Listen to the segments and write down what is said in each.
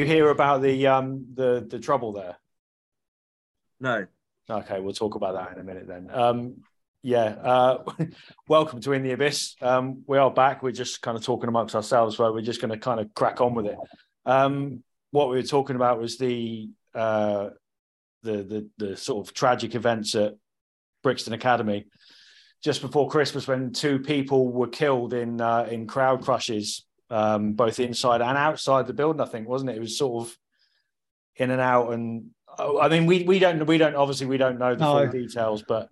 you hear about the um the the trouble there? No. Okay, we'll talk about that in a minute then. Um, yeah, uh, welcome to In the Abyss. Um, we are back. We're just kind of talking amongst ourselves, right? We're just going to kind of crack on with it. Um, what we were talking about was the uh, the the the sort of tragic events at Brixton Academy just before Christmas when two people were killed in uh, in crowd crushes, um, both inside and outside the building. I think wasn't it? It was sort of in and out, and oh, I mean, we we don't we don't obviously we don't know the No. full details, but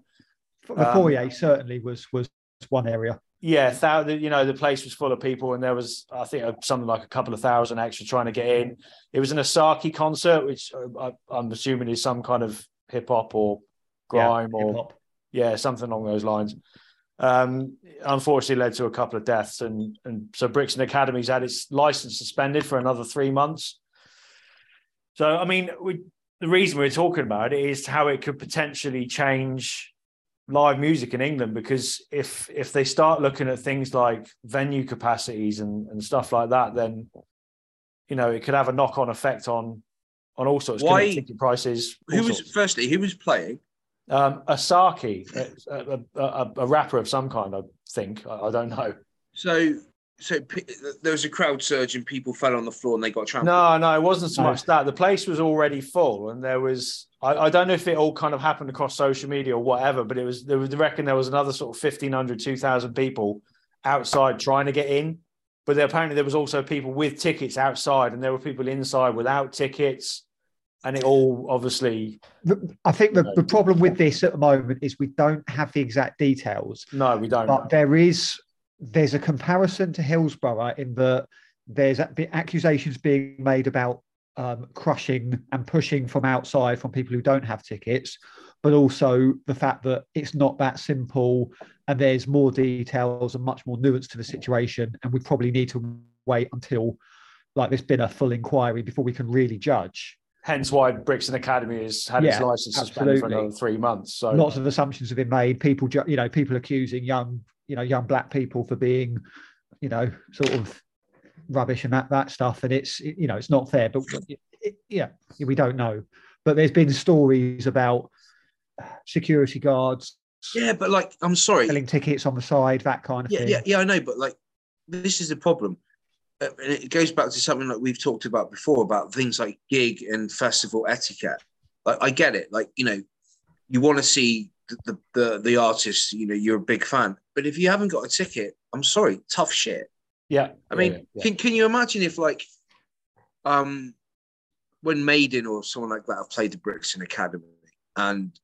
The Um, foyer certainly was was one area. yeah, the- you know, the place was full of people, and there was, I think, something like a couple of thousand extra trying to get in. It was an Asake concert, which uh, I, I'm assuming is some kind of hip hop or grime Yeah, or yeah, something along those lines. Um, unfortunately, led to a couple of deaths, and and so Brixton Academy's had its license suspended for another three months. So, I mean, we, the reason we're talking about it is how it could potentially change live music in England because if if they start looking at things like venue capacities and, and stuff like that, then you know it could have a knock on effect on on all sorts. Why- ticket prices? Who was sorts. firstly? Who was playing? Um, Asake, a, a, a, a rapper of some kind? I think I, I don't know. So, so p- there was a crowd surge and people fell on the floor and they got trampled. No, no, it wasn't so much that. The place was already full, and there was. I, I don't know if it all kind of happened across social media or whatever, but it was. There was. They reckon there was another sort of 1,500, 2,000 people outside trying to get in, but there, apparently there was also people with tickets outside, and there were people inside without tickets, and it all obviously. I think the, No. the problem with this at the moment is we don't have the exact details, No, we don't. but there is there's a comparison to Hillsborough in that there's the accusations being made about um, crushing and pushing from outside from people who don't have tickets, but also the fact that it's not that simple and there's more details and much more nuance to the situation, and we probably need to wait until like there's been a full inquiry before we can really judge. Hence why Brixton Academy has had its license suspended for absolutely. another three months. So lots of assumptions have been made. People, you know, people accusing young, you know, young black people for being, you know, sort of rubbish and that that stuff. And it's, you know, it's not fair. But it, it, yeah, we don't know. But there's been stories about security guards Yeah, but like, I'm sorry. selling tickets on the side, that kind of Yeah, thing. yeah, yeah. I know, but like, this is the problem. Uh, and it goes back to something that we've talked about before about things like gig and festival etiquette. Like, I get it. Like, you know, you want to see the, the the the artist. You know, you're a big fan. But if you haven't got a ticket, I'm sorry, tough shit. yeah, I mean, yeah, yeah. can can you imagine if like, um, when Maiden or someone like that have played the Brixton Academy and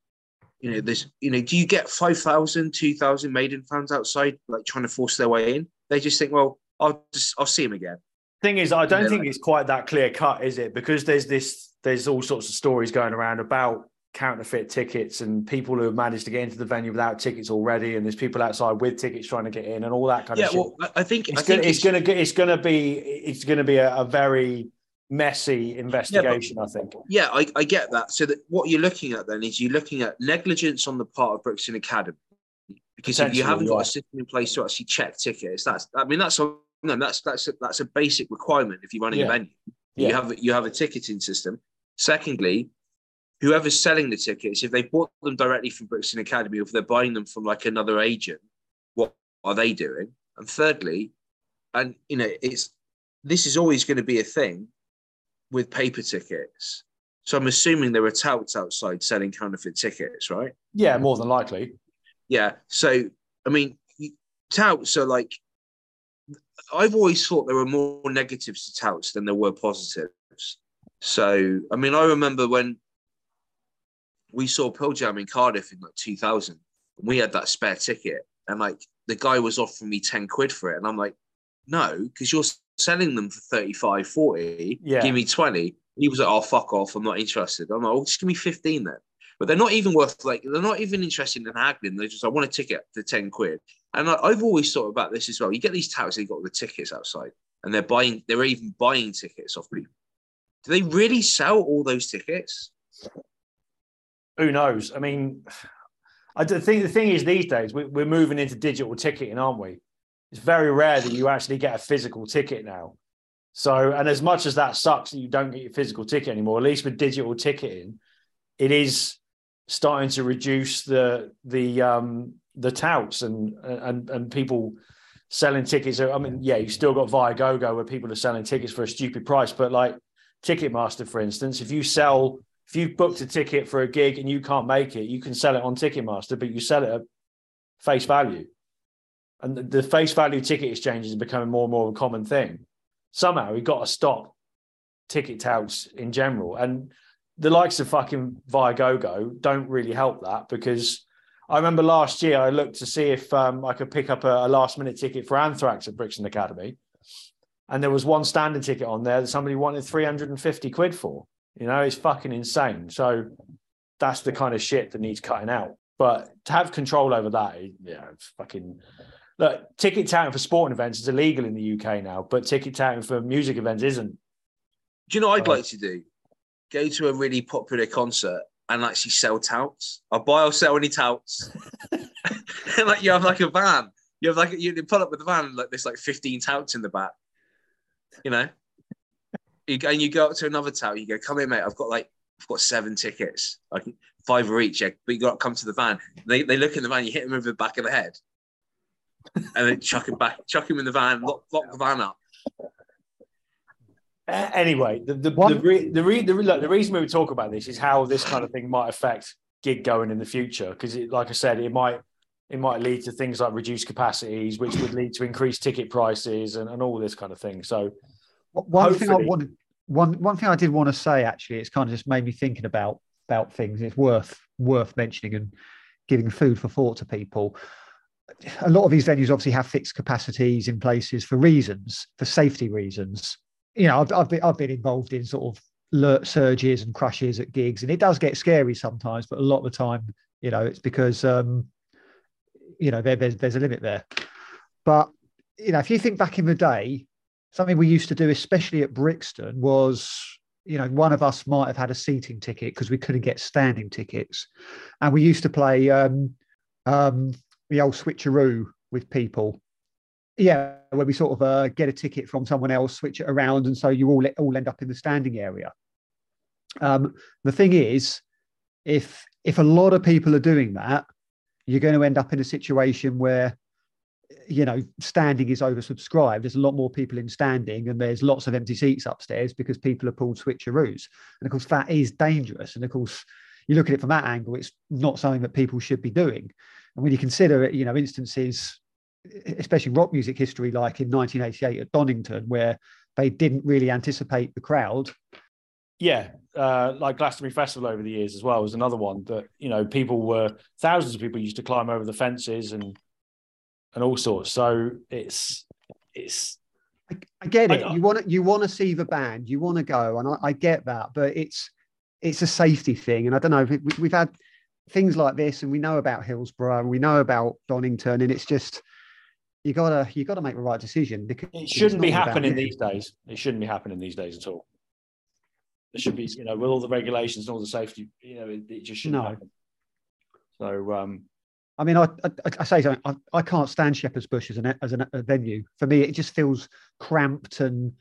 you know, there's, you know, do you get 5,000, 2,000 Maiden fans outside, like trying to force their way in? They just think, well, I'll just, I'll see him again. thing is, I don't think like- it's quite that clear cut, is it? Because there's this, there's all sorts of stories going around about counterfeit tickets and people who have managed to get into the venue without tickets already, and there's people outside with tickets trying to get in, and all that kind Yeah, of shit. well, I I think, it's think gonna, it's gonna, it's gonna be, it's gonna be a, a very messy investigation. I think. yeah, I, I get that. So that what you're looking at then is you're looking at negligence on the part of Brixton Academy. Because if you haven't got yeah. a system in place to actually check tickets, that's I mean that's no, that's that's a, that's a basic requirement if you're running Yeah. a venue. Yeah. You have you have a ticketing system. Secondly, whoever's selling the tickets, if they bought them directly from Brixton Academy, or if they're buying them from like another agent, what are they doing? And thirdly, and you know, it's this is always going to be a thing with paper tickets. So I'm assuming there are touts outside selling counterfeit tickets, right? Yeah, more than likely. Yeah. So I mean, touts are like. I've always thought there were more negatives to touts than there were positives. So I mean, I remember when we saw Pearl Jam in Cardiff in like 2000. And we had that spare ticket, and like the guy was offering me 10 quid for it, and I'm like, no, because you're selling them for 35, 40. Yeah. Give me 20. He was like, oh fuck off, I'm not interested. I'm like, oh, just give me 15 then. But they're not even worth like they're not even interested in haggling. They're just I want a ticket for 10 quid. And I, I've always thought about this as well. You get these touts, they've got the tickets outside, and they're buying, they're even buying tickets off people. Do they really sell all those tickets? Who knows? I mean, I think the thing is these days we, we're moving into digital ticketing, aren't we? It's very rare that you actually get a physical ticket now. So, and as much as that sucks that you don't get your physical ticket anymore, at least with digital ticketing, it is starting to reduce the the um the touts and and and people selling tickets. I mean, yeah, you've still got Viagogo where people are selling tickets for a stupid price, but like Ticketmaster, for instance, if you sell if you've booked a ticket for a gig and you can't make it, you can sell it on Ticketmaster, but you sell it at face value. And the face value ticket exchanges are becoming more and more of a common thing. Somehow we've got to stop ticket touts in general. And the likes of fucking Viagogo don't really help that because I remember last year I looked to see if um, I could pick up a, a, last minute ticket for Anthrax at Brixton Academy. And there was one standing ticket on there that somebody wanted 350 quid for. You know, it's fucking insane. So that's the kind of shit that needs cutting out. But to have control over that, yeah, fucking. Look, ticket touting for sporting events is illegal in the UK now, but ticket touting for music events isn't. Do you know what I'd like to do? Go to a really popular concert and actually sell touts. I'll buy or sell any touts. and like you have like a van. You have like you pull up with the van like there's like 15 touts in the back. You know? You go and you go up to another tout, you go, come in, mate. I've got like I've got seven tickets, like five or each, yeah, but you got to come to the van. They, they look in the van, you hit them over the back of the head, and then chuck him back, chuck him in the van, lock, lock the van up. Uh, anyway, the the the, re, the, re, the, look, the reason we talk about this is how this kind of thing might affect gig going in the future. Because, like I said, it might it might lead to things like reduced capacities, which would lead to increased ticket prices and, and all this kind of thing. So, one thing I wanted, one one thing I did want to say actually, it's kind of just made me thinking about about things. It's worth worth mentioning and giving food for thought to people. A lot of these venues obviously have fixed capacities in places for reasons, for safety reasons you know, I've, I've been I've been involved in sort of alert surges and crashes at gigs, and it does get scary sometimes. But a lot of the time, you know, it's because um, you know there, there's there's a limit there. But you know, if you think back in the day, something we used to do, especially at Brixton, was you know one of us might have had a seating ticket because we couldn't get standing tickets, and we used to play um, um, the old switcheroo with people yeah, where we sort of uh, get a ticket from someone else, switch it around, and so you all all end up in the standing area. Um, the thing is, if if a lot of people are doing that, you're going to end up in a situation where you know standing is oversubscribed. There's a lot more people in standing, and there's lots of empty seats upstairs because people have pulled switcheroos. And of course, that is dangerous. And of course, you look at it from that angle, it's not something that people should be doing. And when you consider it, you know, instances especially rock music history, like in 1988 at Donington, where they didn't really anticipate the crowd. Yeah, uh, like Glastonbury Festival over the years as well was another one that you know people were thousands of people used to climb over the fences and and all sorts. So it's it's. I, I get it. I, you want to you want to see the band. You want to go, and I, I, get that. But it's it's a safety thing, and I don't know. We, we've had things like this, and we know about Hillsborough, and we know about Donington, and it's just you gotta you gotta make the right decision because it shouldn't be happening these days. It shouldn't be happening these days at all. There should be, you know, with all the regulations and all the safety, you know, it, it just shouldn't no. happen. So, um, I mean, I, I, I say something. I, I, can't stand Shepherd's Bush as an as an, a venue. For me, it just feels cramped and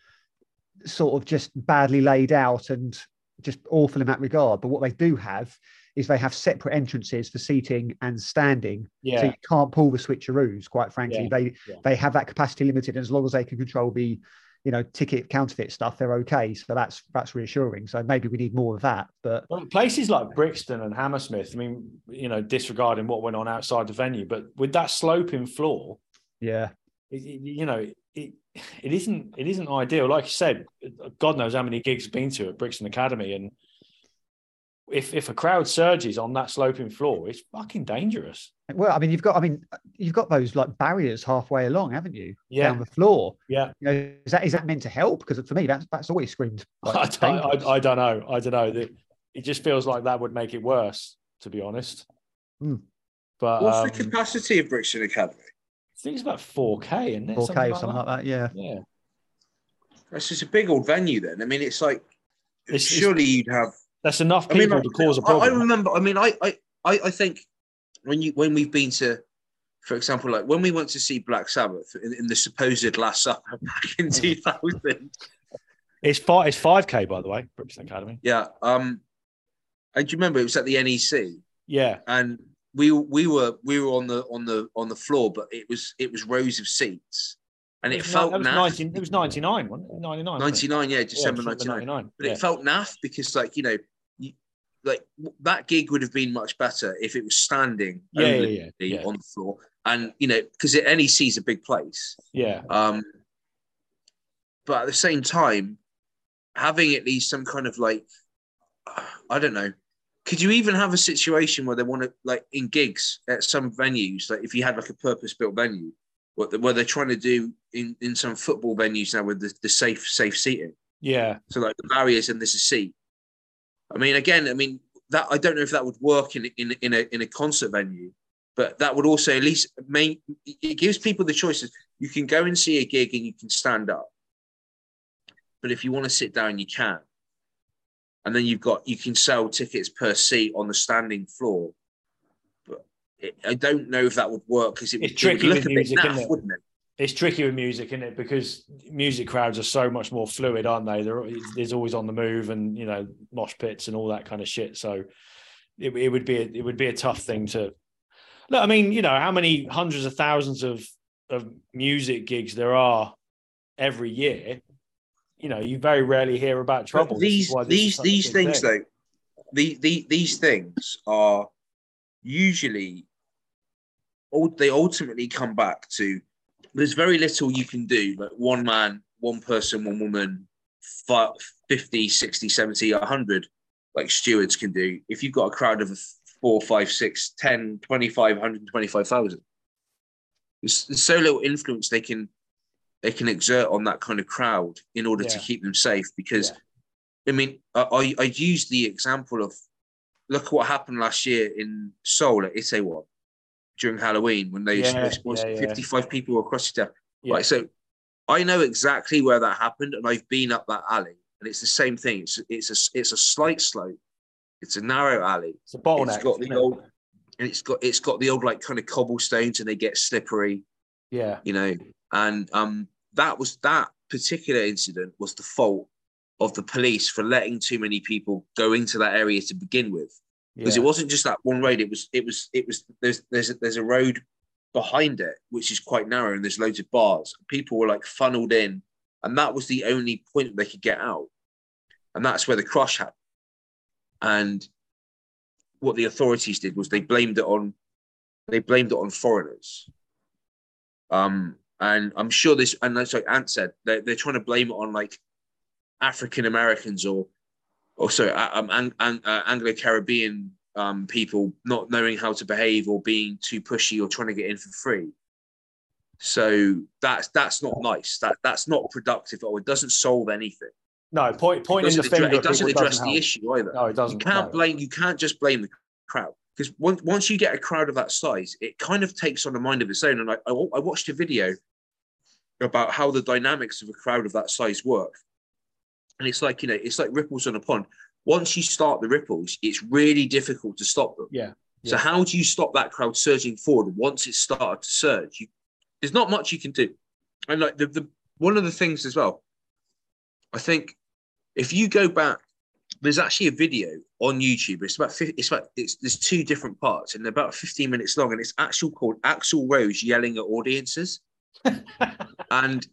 sort of just badly laid out and just awful in that regard. But what they do have is they have separate entrances for seating and standing. Yeah. So you can't pull the switcheroos, quite frankly. Yeah. They yeah. they have that capacity limited. And as long as they can control the, you know, ticket counterfeit stuff, they're okay. So that's that's reassuring. So maybe we need more of that. But well, places like Brixton and Hammersmith, I mean, you know, disregarding what went on outside the venue, but with that sloping floor, yeah, you know, it it isn't it isn't ideal. Like you said, God knows how many gigs have been to at Brixton Academy and if if a crowd surges on that sloping floor, it's fucking dangerous. Well, I mean, you've got, I mean, you've got those like barriers halfway along, haven't you? Yeah. Down the floor. Yeah. You know, is that is that meant to help? Because for me, that's that's always screamed. Like, I, I, I, don't know. I don't know. It just feels like that would make it worse, to be honest. Mm. But what's um, the capacity of Brixton Academy? I think it's about four K, isn't it? 4K, something, like, something that. like that. Yeah. Yeah. That's just a big old venue. Then I mean, it's like it's, surely it's, you'd have that's enough people I mean, to cause a problem. I, I remember. I mean, I, I, I think when you when we've been to, for example, like when we went to see Black Sabbath in, in the supposed Last Supper back in 2000, It's five. It's five k by the way. Brixton Academy. Yeah. Um, and do you remember it was at the NEC, Yeah. and we we were we were on the on the on the floor, but it was it was rows of seats, and it, was, felt it was naff. 19, It was ninety nine. Wasn't it? Ninety nine. Ninety nine, yeah, December ninety nine. But it felt naff because, like, you know, you, like that gig would have been much better if it was standing Yeah, yeah, yeah, yeah. on the floor, and you know, because it NEC is a big place. Yeah. Um, but at the same time, having at least some kind of like, I don't know, could you even have a situation where they want to like in gigs at some venues, like if you had like a purpose built venue, what the, where they're trying to do in in some football venues now with the, the safe safe seating, Yeah. so like the barriers and there's a seat. I mean, again, I mean that I don't know if that would work in in in a in a concert venue, but that would also at least make it gives people the choices. You can go and see a gig and you can stand up, but if you want to sit down, you can. And then you've got you can sell tickets per seat on the standing floor, but it, I don't know if that would work because it, would- It's it would tricky with music, isn't naff, it? wouldn't it? It's tricky with music, isn't it? Because music crowds are so much more fluid, aren't they? They're there's always on the move, and you know, mosh pits and all that kind of shit. So it, it would be a, it would be a tough thing to. Look, I mean, you know, how many hundreds of thousands of of music gigs there are every year. You know, you very rarely hear about trouble. But these why this is these these things thing. though, the, the these things are usually they ultimately come back to there's very little you can do like one man one person one woman fi- 50 60 70 100 like stewards can do if you've got a crowd of 4 5 6 10 25 125000 there's, there's so little influence they can they can exert on that kind of crowd in order to keep them safe because Yeah. I mean, I, I, I used the example of look what happened last year in Seoul at Itaewon during Halloween when they Yeah, was yeah, yeah. 55 people were across the Yeah. Right, so I know exactly where that happened, and I've been up that alley, and it's the same thing. It's it's a it's a slight slope, it's a narrow alley, It's a bottleneck. it's got the it? old, and it's got it's got the old like kind of cobblestones, and they get slippery yeah, you know and um that was that particular incident was the fault of the police for letting too many people go into that area to begin with. Because yeah. it wasn't just that one road it was it was it was there's there's a, there's a road behind it which is quite narrow and there's loads of bars. People were like funneled in and that was the only point they could get out. And that's where the crush happened. And what the authorities did was they blamed it on they blamed it on foreigners. Um, and I'm sure this, and that's like Ant said, they're, they're trying to blame it on like African Americans or, or sorry, um, uh, Anglo Caribbean um, people not knowing how to behave or being too pushy or trying to get in for free. So that's that's not nice. That that's not productive. Or it doesn't solve anything. no point It pointing the doesn't, finger. it doesn't address the issue either. No, it doesn't. You can't no. blame. You can't just blame the crowd because once once you get a crowd of that size, it kind of takes on a mind of its own. And I, I, I watched a video about how the dynamics of a crowd of that size work, and it's like you know, it's like ripples on a pond. Once you start the ripples, it's really difficult to stop them. Yeah. So how do you stop that crowd surging forward once it started to surge? You, there's not much you can do. And like the, the one of the things as well, I think if you go back, there's actually a video on YouTube. It's about 50, it's about it's there's two different parts and they're about 15 minutes long, and it's actual called Axl Rose yelling at audiences. and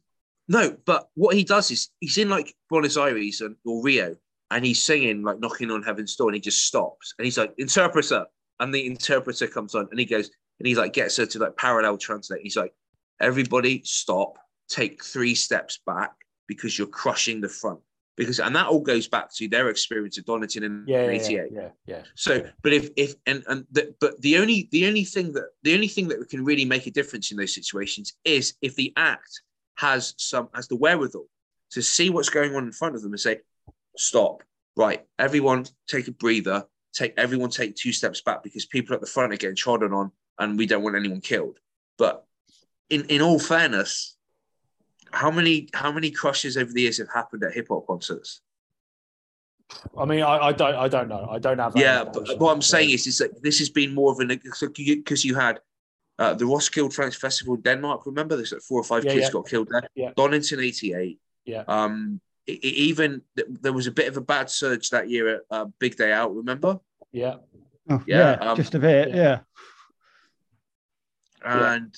no, but what he does is he's in like Buenos Aires or Rio, and he's singing like knocking on heaven's door, and he just stops and he's like interpreter, and the interpreter comes on and he goes and he like gets her to like parallel translate. He's like, everybody stop, take three steps back because you're crushing the front. Because and that all goes back to their experience of Donington in Yeah, yeah, 88. yeah, yeah. So, but if if and and the, but the only the only thing that the only thing that can really make a difference in those situations is if the act has some has the wherewithal to see what's going on in front of them and say, stop, right, everyone take a breather, take everyone take two steps back because people at the front are getting trodden on and we don't want anyone killed. But in in all fairness, how many how many crushes over the years have happened at hip hop concerts? I mean, I, I don't, I don't know. I don't have. Yeah, but what I'm saying is, is that this has been more of an because you had uh, the Roskilde Trance Festival in Denmark. Remember, this? like four or five Yeah, kids yeah. got killed there. Yeah. Donington '88. Yeah. Um, it, it even there was a bit of a bad surge that year at uh, Big Day Out. Remember? Yeah. Oh, Yeah, yeah, um, just a bit. yeah. Yeah. Yeah. And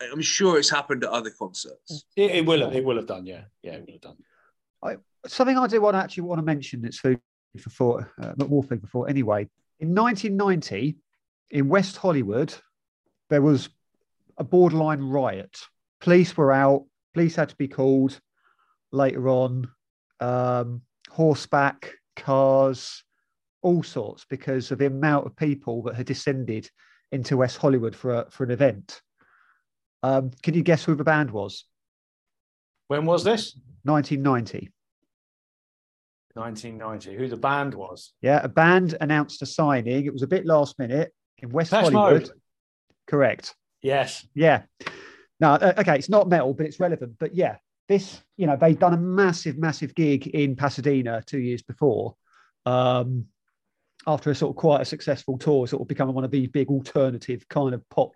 I'm sure it's happened at other concerts. It, it will have. It will have done. Yeah. Yeah. It will have done. Something I do want to actually want to mention that's food for thought, uh, not more food for thought. Anyway, in 1990, in West Hollywood, there was a borderline riot. Police were out. Police had to be called later on. Um, horseback, cars, all sorts, because of the amount of people that had descended into West Hollywood for a, for an event. Um, can you guess who the band was? When was this? 1990. 1990. Who the band was? Yeah, a band announced a signing. It was a bit last minute in West Depeche Hollywood. Mode. Correct. Yes. Yeah. No, uh, okay, it's not metal, but it's relevant. But yeah, this, you know, they'd done a massive, massive gig in Pasadena two years before. Um, after a sort of quite a successful tour, sort of becoming one of these big alternative kind of pop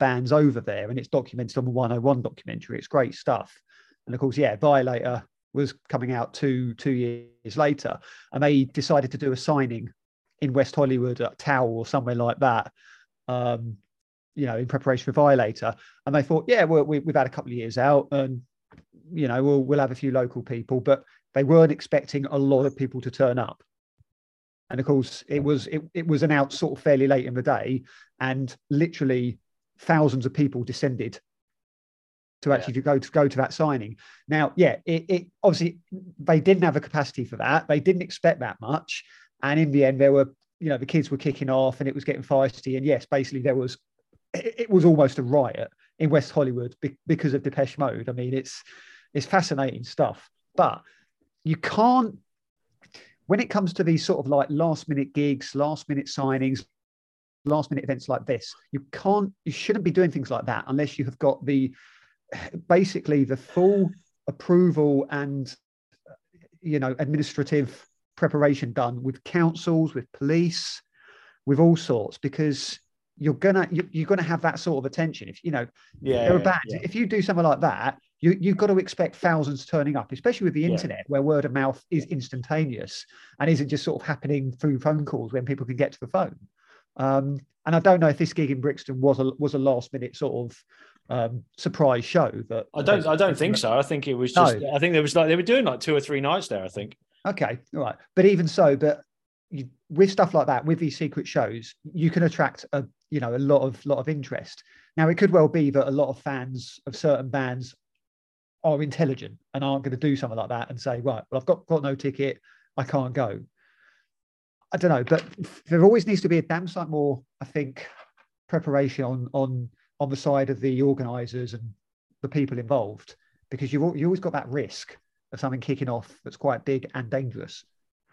bands over there. And it's documented on the 101 documentary. It's great stuff. And of course, yeah, Violator was coming out two two years later, and they decided to do a signing in West Hollywood at Tower or somewhere like that. Um, you know, in preparation for Violator, and they thought, yeah, well, we, we've had a couple of years out, and you know, we'll we'll have a few local people, but they weren't expecting a lot of people to turn up. And of course, it was it, it was announced sort of fairly late in the day, and literally thousands of people descended to actually to go to go to that signing. Now, yeah, it, it obviously they didn't have a capacity for that. They didn't expect that much, and in the end, there were you know the kids were kicking off and it was getting feisty. And yes, basically there was it, it was almost a riot in West Hollywood be, because of Depeche Mode. I mean, it's it's fascinating stuff, but you can't when it comes to these sort of like last minute gigs, last minute signings, last minute events like this, you can't, you shouldn't be doing things like that unless you have got the basically the full approval and you know administrative preparation done with councils, with police, with all sorts, because you're gonna you, you're gonna have that sort of attention. If you know Yeah. there are yeah, bands. yeah. If you do something like that, you, you've got to expect thousands turning up, especially with the Yeah. internet, where word of mouth is instantaneous and isn't just sort of happening through phone calls when people can get to the phone. Um, and I don't know if this gig in Brixton was a was a last minute sort of um, surprise show. That I don't. I don't think so. I think it was No. just. I think there was like they were doing like two or three nights there. I think. Okay, all right. But even so, but you, with stuff like that, with these secret shows, you can attract a you know a lot of lot of interest. Now, it could well be that a lot of fans of certain bands are intelligent and aren't going to do something like that and say, right, well, I've got got no ticket, I can't go. I don't know, but there always needs to be a damn sight more, I think, preparation on on on the side of the organisers and the people involved, because you've you always got that risk of something kicking off that's quite big and dangerous.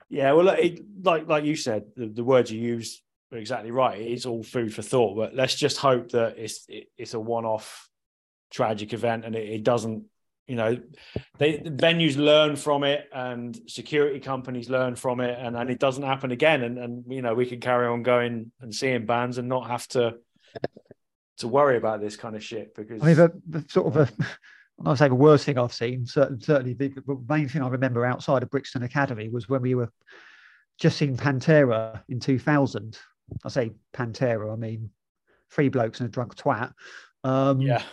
Yeah. Well, it, like like you said, the, the words you used were exactly right. It is all food for thought. But let's just hope that it's it, it's a one-off tragic event and it, it doesn't. You know, they the venues learn from it and security companies learn from it, and, and it doesn't happen again. And and you know, we can carry on going and seeing bands and not have to to worry about this kind of shit because I mean, the, the sort of a, I'm not saying the worst thing I've seen. Certainly, certainly the, the main thing I remember outside of Brixton Academy was when we were just seeing Pantera in 2000. I say Pantera, I mean three blokes and a drunk twat. Um, yeah,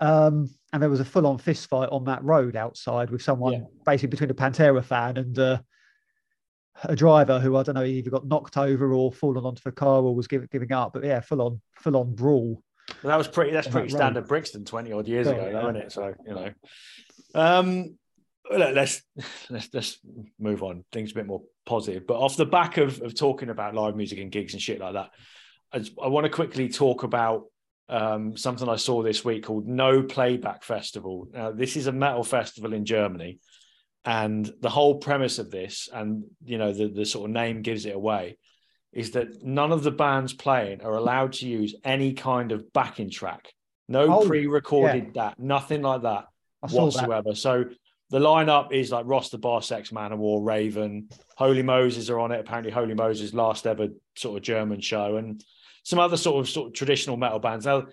Um, and there was a full-on fist fight on that road outside with someone Yeah. basically between a Pantera fan and uh, a driver who I don't know either got knocked over or fallen onto the car or was giving giving up. But yeah, full-on full-on brawl. Well, that was pretty. That's pretty that road. standard Brixton twenty odd years Oh, ago, yeah. isn't it? So you know, um, let's let's let's move on. Things a bit more positive. But off the back of of talking about live music and gigs and shit like that, I, I want to quickly talk about um, something I saw this week called No Playback Festival. Now, this is a metal festival in Germany, and the whole premise of this, and you know, the the sort of name gives it away is that none of the bands playing are allowed to use any kind of backing track. No Oh, pre-recorded that, nothing like that I saw that. whatsoever. So the lineup is like Ross the Boss, Sex Manowar, Raven, Holy Moses are on it. Apparently, Holy Moses' last ever sort of German show, and some other sort of sort of traditional metal bands. Now,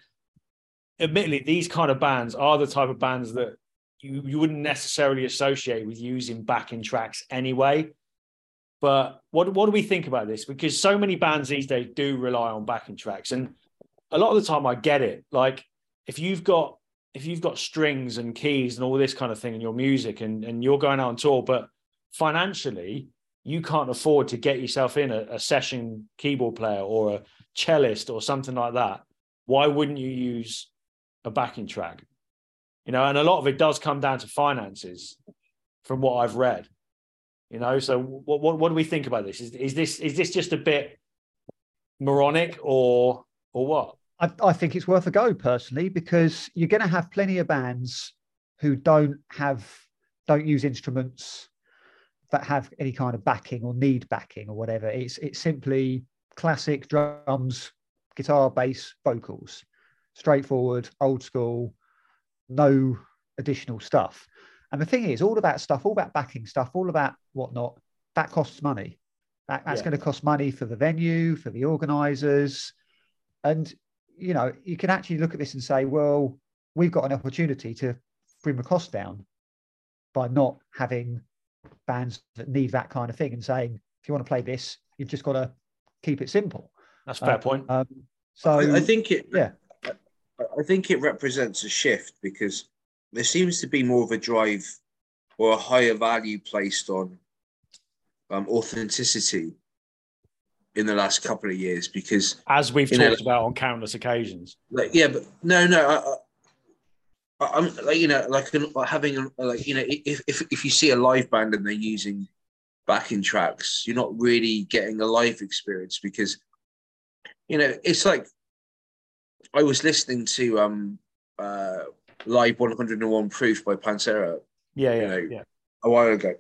admittedly, these kind of bands are the type of bands that you, you wouldn't necessarily associate with using backing tracks anyway. But what what do we think about this? Because so many bands these days do rely on backing tracks, and a lot of the time I get it. Like if you've got if you've got strings and keys and all this kind of thing in your music, and and you're going out on tour, but financially you can't afford to get yourself in a, a session keyboard player or a cellist or something like that. Why wouldn't you use a backing track? You know, and a lot of it does come down to finances, from what I've read. You know, so what what, what do we think about this? Is is this is this just a bit moronic or or what? I, I think it's worth a go personally because you're going to have plenty of bands who don't have don't use instruments that have any kind of backing or need backing or whatever. It's it's simply classic drums, guitar, bass, vocals, straightforward, old school, no additional stuff. And the thing is, all about stuff, all about backing stuff, all about whatnot, that costs money. That, that's yeah. going to cost money for the venue, for the organisers. And, you know, you can actually look at this and say, well, we've got an opportunity to bring the cost down by not having bands that need that kind of thing and saying, if you want to play this, you've just got to keep it simple. That's a fair um, point. Um, so I, I, think it, yeah, I think it represents a shift because there seems to be more of a drive or a higher value placed on um, authenticity in the last couple of years because as we've talked know, about on countless occasions like yeah but no no I, am like you know like having like you know if, if if you see a live band and they're using backing tracks you're not really getting a live experience because you know it's like i was listening to um uh live 101 proof by Pantera. Yeah, yeah, you know, yeah. A while ago,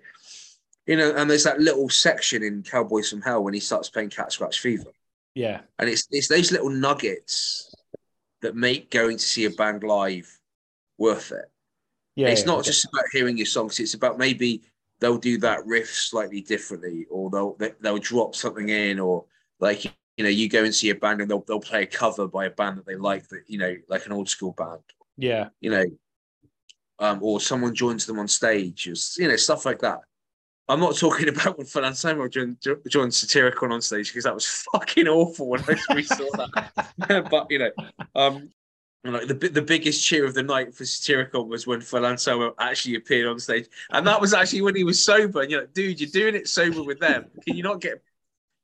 you know, and there's that little section in Cowboys from Hell when he starts playing Cat Scratch Fever. Yeah, and it's it's those little nuggets that make going to see a band live worth it. Yeah, it's yeah, not just about hearing your songs; it's about maybe they'll do that riff slightly differently, or they'll they'll drop something in, or like you know, you go and see a band and they'll they'll play a cover by a band that they like, that you know, like an old school band, yeah. You know, um, or someone joins them on stage, you know, stuff like that. I'm not talking about when Phil Anselmo joined, joined Satyricon on stage because that was fucking awful when I saw that. but you know, um, like the the biggest cheer of the night for Satyricon was when Phil actually appeared on stage, and that was actually when he was sober. And you're like, dude, you're doing it sober with them. Can you not get?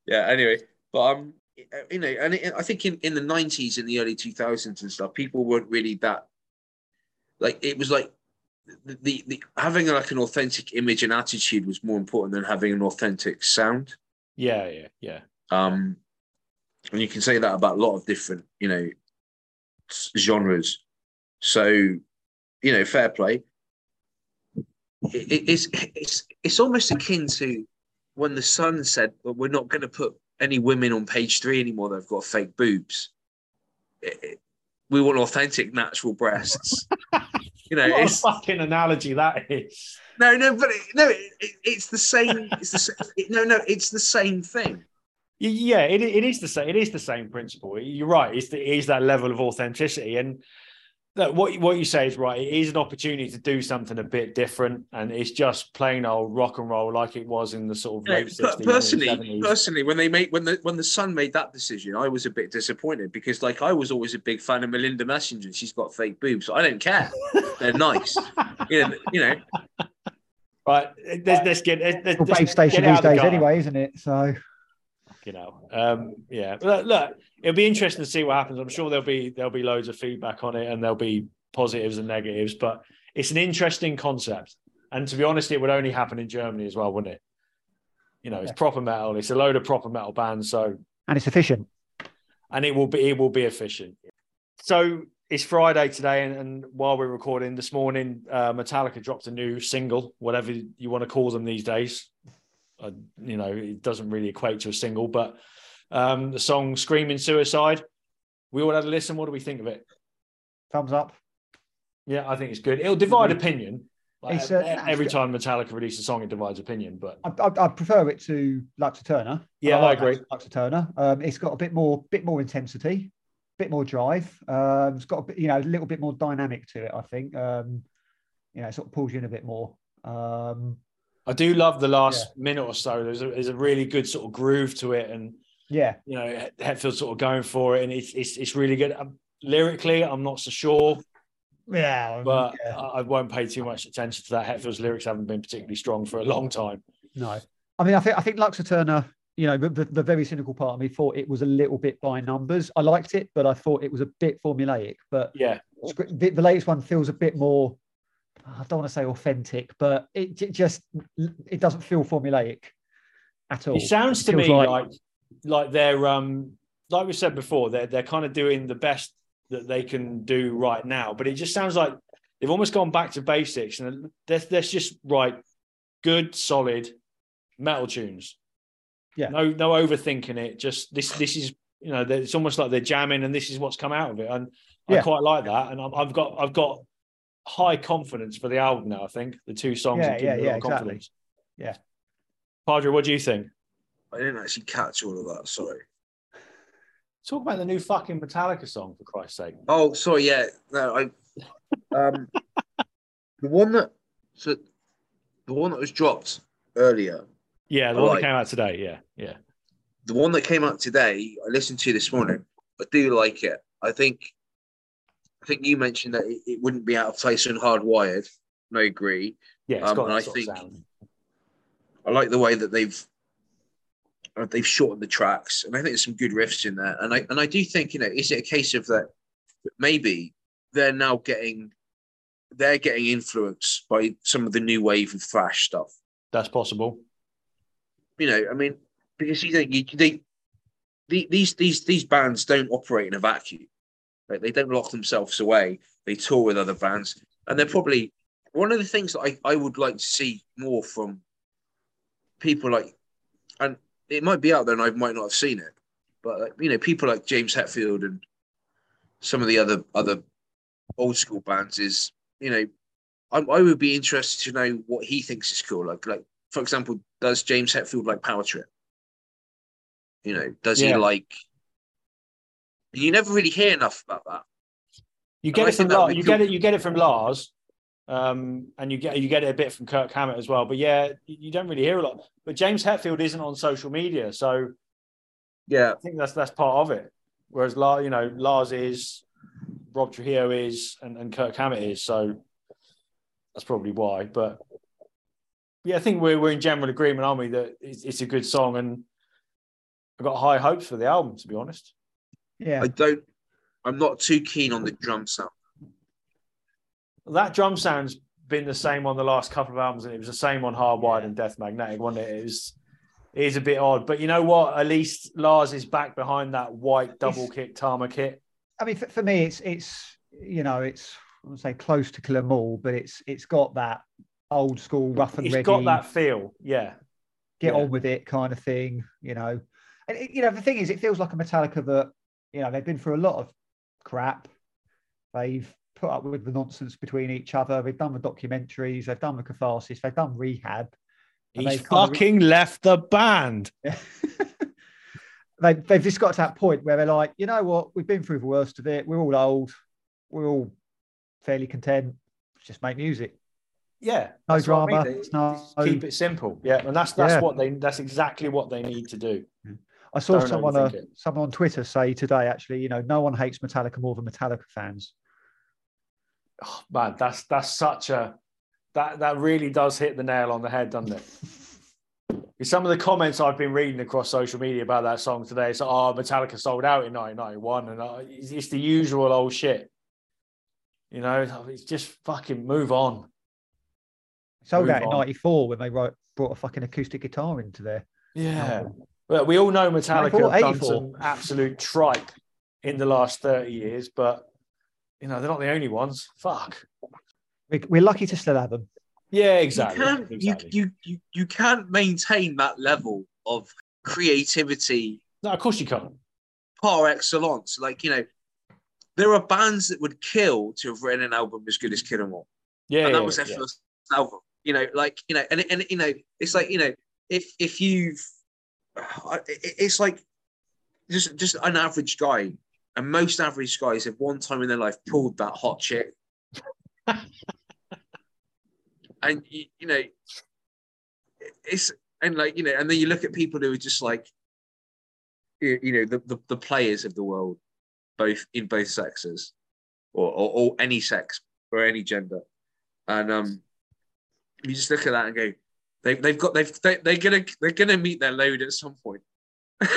Yeah. Anyway, but um, you know, and it, I think in in the '90s, in the early 2000s and stuff, people weren't really that like it was like the, the, the having like an authentic image and attitude was more important than having an authentic sound. Yeah, yeah, yeah. Um, and you can say that about a lot of different, you know, genres. So, you know, fair play. It, it, it's it's it's almost akin to when the Sun said, well, "We're not going to put any women on page three anymore. They've got fake boobs." It, we want authentic natural breasts. You know, what it's a fucking analogy that is. No, no, but it, no, it, it, it's the same. It's the same, no, no, it's the same thing. Yeah, it, it is the same. It is the same principle. You're right. It's the, it is that level of authenticity, and that what what you say is right. It is an opportunity to do something a bit different, and it's just plain old rock and roll like it was in the sort of yeah, late 60s, personally. Personally, when they made when the when the Sun made that decision, I was a bit disappointed because like I was always a big fan of Melinda Messenger. She's got fake boobs, so I don't care. They're nice, you know. You know. Right, let's, let's get let's, well, base station these days, anyway, isn't it? So you know, um, yeah. Look, look, it'll be interesting to see what happens. I'm sure there'll be there'll be loads of feedback on it, and there'll be positives and negatives. But it's an interesting concept, and to be honest, it would only happen in Germany as well, wouldn't it? You know, it's proper metal. It's a load of proper metal bands, so and it's efficient, and it will be it will be efficient. So it's Friday today, and, and while we're recording this morning, uh, Metallica dropped a new single, whatever you want to call them these days. You know, it doesn't really equate to a single, but um, the song "Screaming Suicide." We all had a listen. What do we think of it? Thumbs up. Yeah, I think it's good. It'll divide opinion. Like, uh, every time Metallica releases a song, it divides opinion. But I, I, I prefer it to Lux Æterna. Yeah, I, like I agree. Lux Æterna. Um, it's got a bit more, bit more intensity, bit more drive. Um, it's got a bit, you know, a little bit more dynamic to it. I think. Um, you know, it sort of pulls you in a bit more. Um, I do love the last minute or so. There's a, there's a really good sort of groove to it, and yeah, you know, Hetfield sort of going for it, and it's it's, it's really good. Um, lyrically, I'm not so sure. Yeah, but yeah. I, I won't pay too much attention to that. Hetfield's lyrics haven't been particularly strong for a long time. No, I mean, I think I think Lux Æterna. You know, the, the very cynical part of me thought it was a little bit by numbers. I liked it, but I thought it was a bit formulaic. But yeah, the, the latest one feels a bit more. I don't want to say authentic, but it j- just it doesn't feel formulaic at all. It sounds to It me like- like like they're um like we said before, they're they're kind of doing the best that they can do right now. But it just sounds like they've almost gone back to basics and let's let's just write good, solid metal tunes. Yeah. No no overthinking it. Just this this is you know it's almost like they're jamming and this is what's come out of it. And I quite like that. And I've got I've got high confidence for the album now. I think the two songs Yeah, have yeah, me a yeah, lot of exactly. confidence. Yeah. Padre, what do you think? I didn't actually catch all of that. Sorry. Talk about the new fucking Metallica song for Christ's sake. Oh, sorry. Yeah. No, I. Um, the one that so the one that was dropped earlier, Yeah, the I one like- that came out today. Yeah, yeah. the one that came out today, I listened to this morning. I do like it. I think. I think you mentioned that it, it wouldn't be out of place on Hardwired. And I agree. Yeah, it's Um, got and I think-. I like the way that they've uh, they've shortened the tracks, and I think there's some good riffs in there. And I and I do think you know, is it a case of that maybe they're now getting they're getting influenced by some of the new wave of thrash stuff. That's possible. You know, I mean, because you think you, they the- these these these bands don't operate in a vacuum. Like they don't lock themselves away. They tour with other bands, and they're probably one of the things that I, I would like to see more from people like, and it might be out there, and I might not have seen it, but like, you know, people like James Hetfield and some of the other other old school bands is you know, I, I would be interested to know what he thinks is cool. Like like for example, does James Hetfield like Power Trip? You know, does he Yeah. Like? You never really hear enough about that. You get I it from Lars. You cool. get it. You get it from Lars, um, and you get you get it a bit from Kirk Hammett as well. But yeah, you you don't really hear a lot. But James Hetfield isn't on social media, so Yeah, I think that's that's part of it. Whereas Lars, you know, Lars is, Rob Trujillo is, and, and Kirk Hammett is. So that's probably why. But yeah, I think we're we're in general agreement, aren't we, that it's, it's a good song, and I've got high hopes for the album. To be honest, Yeah, I don't. I'm not too keen on the drum sound. that drum sound's been the same on the last couple of albums, and it was the same on Hardwired and Death Magnetic, wasn't it? It was. It is a bit odd, but you know what? At least Lars is back behind that white double It's- kick Tama kit. I mean, for, for me, it's it's you know, it's I would say close to Kill 'Em All, but it's it's got that old school rough and It's ready, It's got that feel, yeah. get yeah. on with it kind of thing, you know. And it- you know, the thing is, it feels like a Metallica that you know they've been through a lot of crap. They've put up with the nonsense between each other. They've done the documentaries. They've done the catharsis. They've done rehab. He's they've fucking left the band. they, they've just got to that point where they're like, you know what, we've been through the worst of it. We're all old. We're all fairly content. Let's just make music. Yeah, No what I drama, mean. it's no- keep it simple. Yeah, and that's that's Yeah. what they that's exactly what they need to do. Mm. I saw Don't someone uh, someone on Twitter say today, actually, you know, no one hates Metallica more than Metallica fans. Oh, man, that's that's such a that that really does hit the nail on the head, doesn't it? Some of the comments I've been reading across social media about that song today, like, oh, Metallica sold out in 1991, and uh, it's, it's the usual old shit. You know, it's just fucking move on. Sold Move out in '94 when they wrote, brought a fucking acoustic guitar into there. Yeah. Well, we all know Metallica have done some absolute tripe in the last 30 years, but you know, they're not the only ones. Fuck. We- We're lucky to still have them. Yeah, exactly. You can't exactly. you, you you you can't maintain that level of creativity no, of course you can't. par excellence. Like you know, there are bands that would kill to have written an album as good as Kill 'Em All. Yeah, and that yeah, was their yeah. first album. You know, like you know, and and you know, it's like you know, if if you've, I- it- it's like just just an average guy, and most average guys have one time in their life pulled that hot chick. and you, you know, it's and like you know, and then you look at people who are just like, you, you know, the, the the players of the world, both in both sexes, or, or or any sex or any gender, and um, you just look at that and go, they they've got they've they, they're gonna they're gonna meet their load at some point.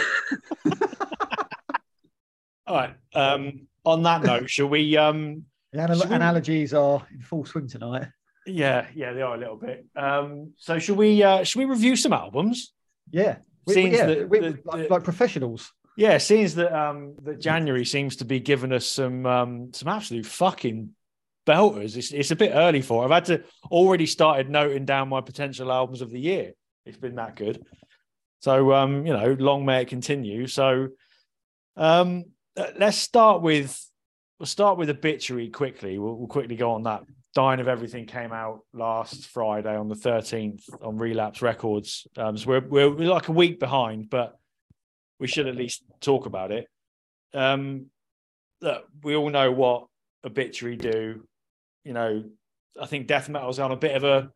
All right. Um, on that note, shall we? Um, The anal- Should we- analogies are in full swing tonight. yeah, yeah, they are a little bit. Um, so should we? Uh, should we review some albums? Yeah. We, we- Seems yeah, that- we- that- like, that- like professionals. Yeah, seems that um, that January seems to be giving us some um, some absolute fucking belters. It's, it's a bit early for. it. I've had to already started noting down my potential albums of the year. It's been that good. So um, you know, long may it continue. So um, uh, let's start with we'll start with obituary quickly. We'll, we'll quickly go on that. Dying of Everything came out last Friday on the 13th on Relapse Records. Um, so we're, we're we're like a week behind, but we should at least talk about it. Um, look, we all know what obituary do. You know, I think death metal's on a bit of a.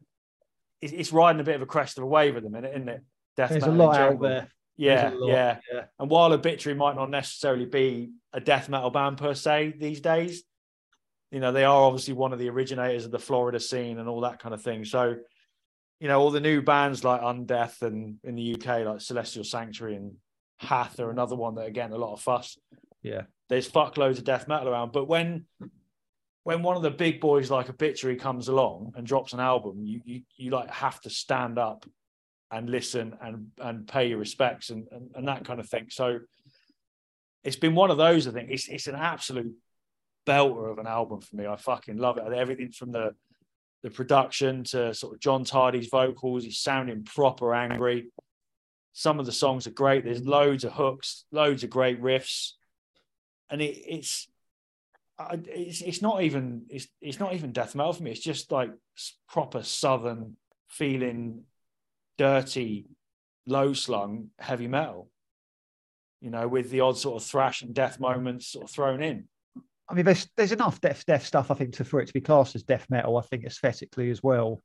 It's, it's riding a bit of a crest of a wave at the minute, isn't it? Death There's a metal in lot out there. Yeah, lot, yeah. yeah. And while obituary might not necessarily be a death metal band per se these days, you know, they are obviously one of the originators of the Florida scene and all that kind of thing. So, you know, all the new bands like Undeath and in the UK, like Celestial Sanctuary and Hath are another one that again a lot of fuss. Yeah. There's fuckloads of death metal around. But when when one of the big boys like Obituary comes along and drops an album, you you you like have to stand up and listen and and pay your respects and, and and that kind of thing. So it's been one of those. I think it's it's an absolute belter of an album for me. I fucking love it. Everything from the the production to sort of John Tardy's vocals. He's sounding proper angry. Some of the songs are great. There's loads of hooks, loads of great riffs, and it, it's I- it's it's not even it's it's not even death metal for me. It's just like proper southern feeling, dirty, low slung heavy metal. You know, with the odd sort of thrash and death moments sort of thrown in. I mean, there's there's enough death death stuff I think to for it to be classed as death metal. I think aesthetically as well.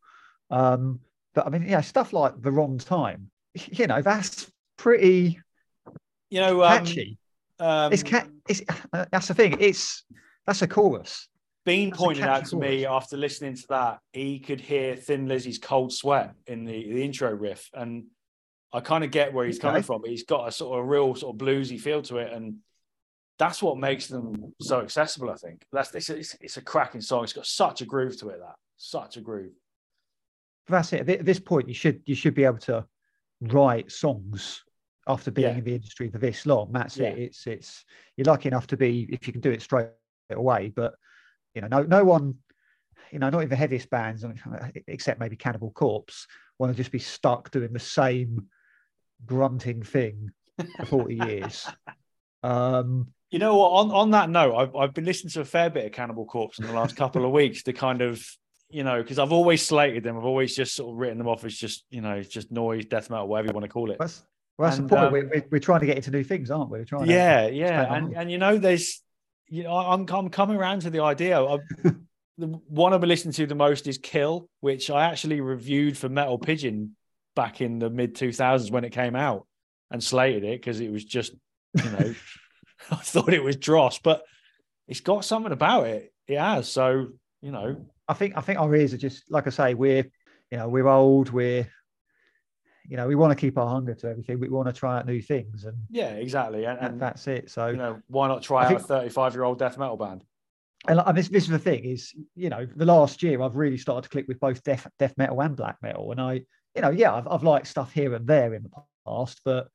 Um, but I mean, yeah, stuff like the wrong time. You know, that's pretty You know, um, catchy. um, it's cat. It's uh, that's the thing. It's that's a chorus. Bean That's pointed out to me after listening to that he could hear Thin Lizzy's "Cold Sweat" in the, the intro riff, and I kind of get where he's coming from. He's got a sort of real sort of bluesy feel to it, and that's what makes them so accessible. I think that's it's, it's, it's a cracking song. It's got such a groove to it. That such a groove. That's it. At this point, you should you should be able to write songs after being Yeah. in the industry for this long. That's Yeah. it. It's it's you're lucky enough to be if you can do it straight away. But you know, no no one, you know, not even the heaviest bands, except maybe Cannibal Corpse, want to just be stuck doing the same grunting thing for 40 years. Um, You know what? On on that note, I've I've been listening to a fair bit of Cannibal Corpse in the last couple of weeks to kind of you know because I've always slated them. I've always just sort of written them off as just you know just noise, death metal, whatever you want to call it. that's well, that's And, the point. um, we're, we're, we're trying to get into new things, aren't we? We're trying to yeah yeah and and you know there's you know i'm, I'm coming around to the idea of the one i've been listening to the most is kill which i actually reviewed for metal pigeon back in the mid 2000s when it came out and slated it because it was just you know i thought it was dross but it's got something about it. It has. So you know. I think I think our ears are just like I say, we're you know, we're old, we're you know, we want to keep our hunger to everything. We want to try out new things and, yeah exactly and, and that's it. So you know why not try I out think- a 35 year old death metal band and this this is the thing is, you know, the last year I've really started to click with both death death metal and black metal. And I, you know, yeah, I've I've liked stuff here and there in the past, but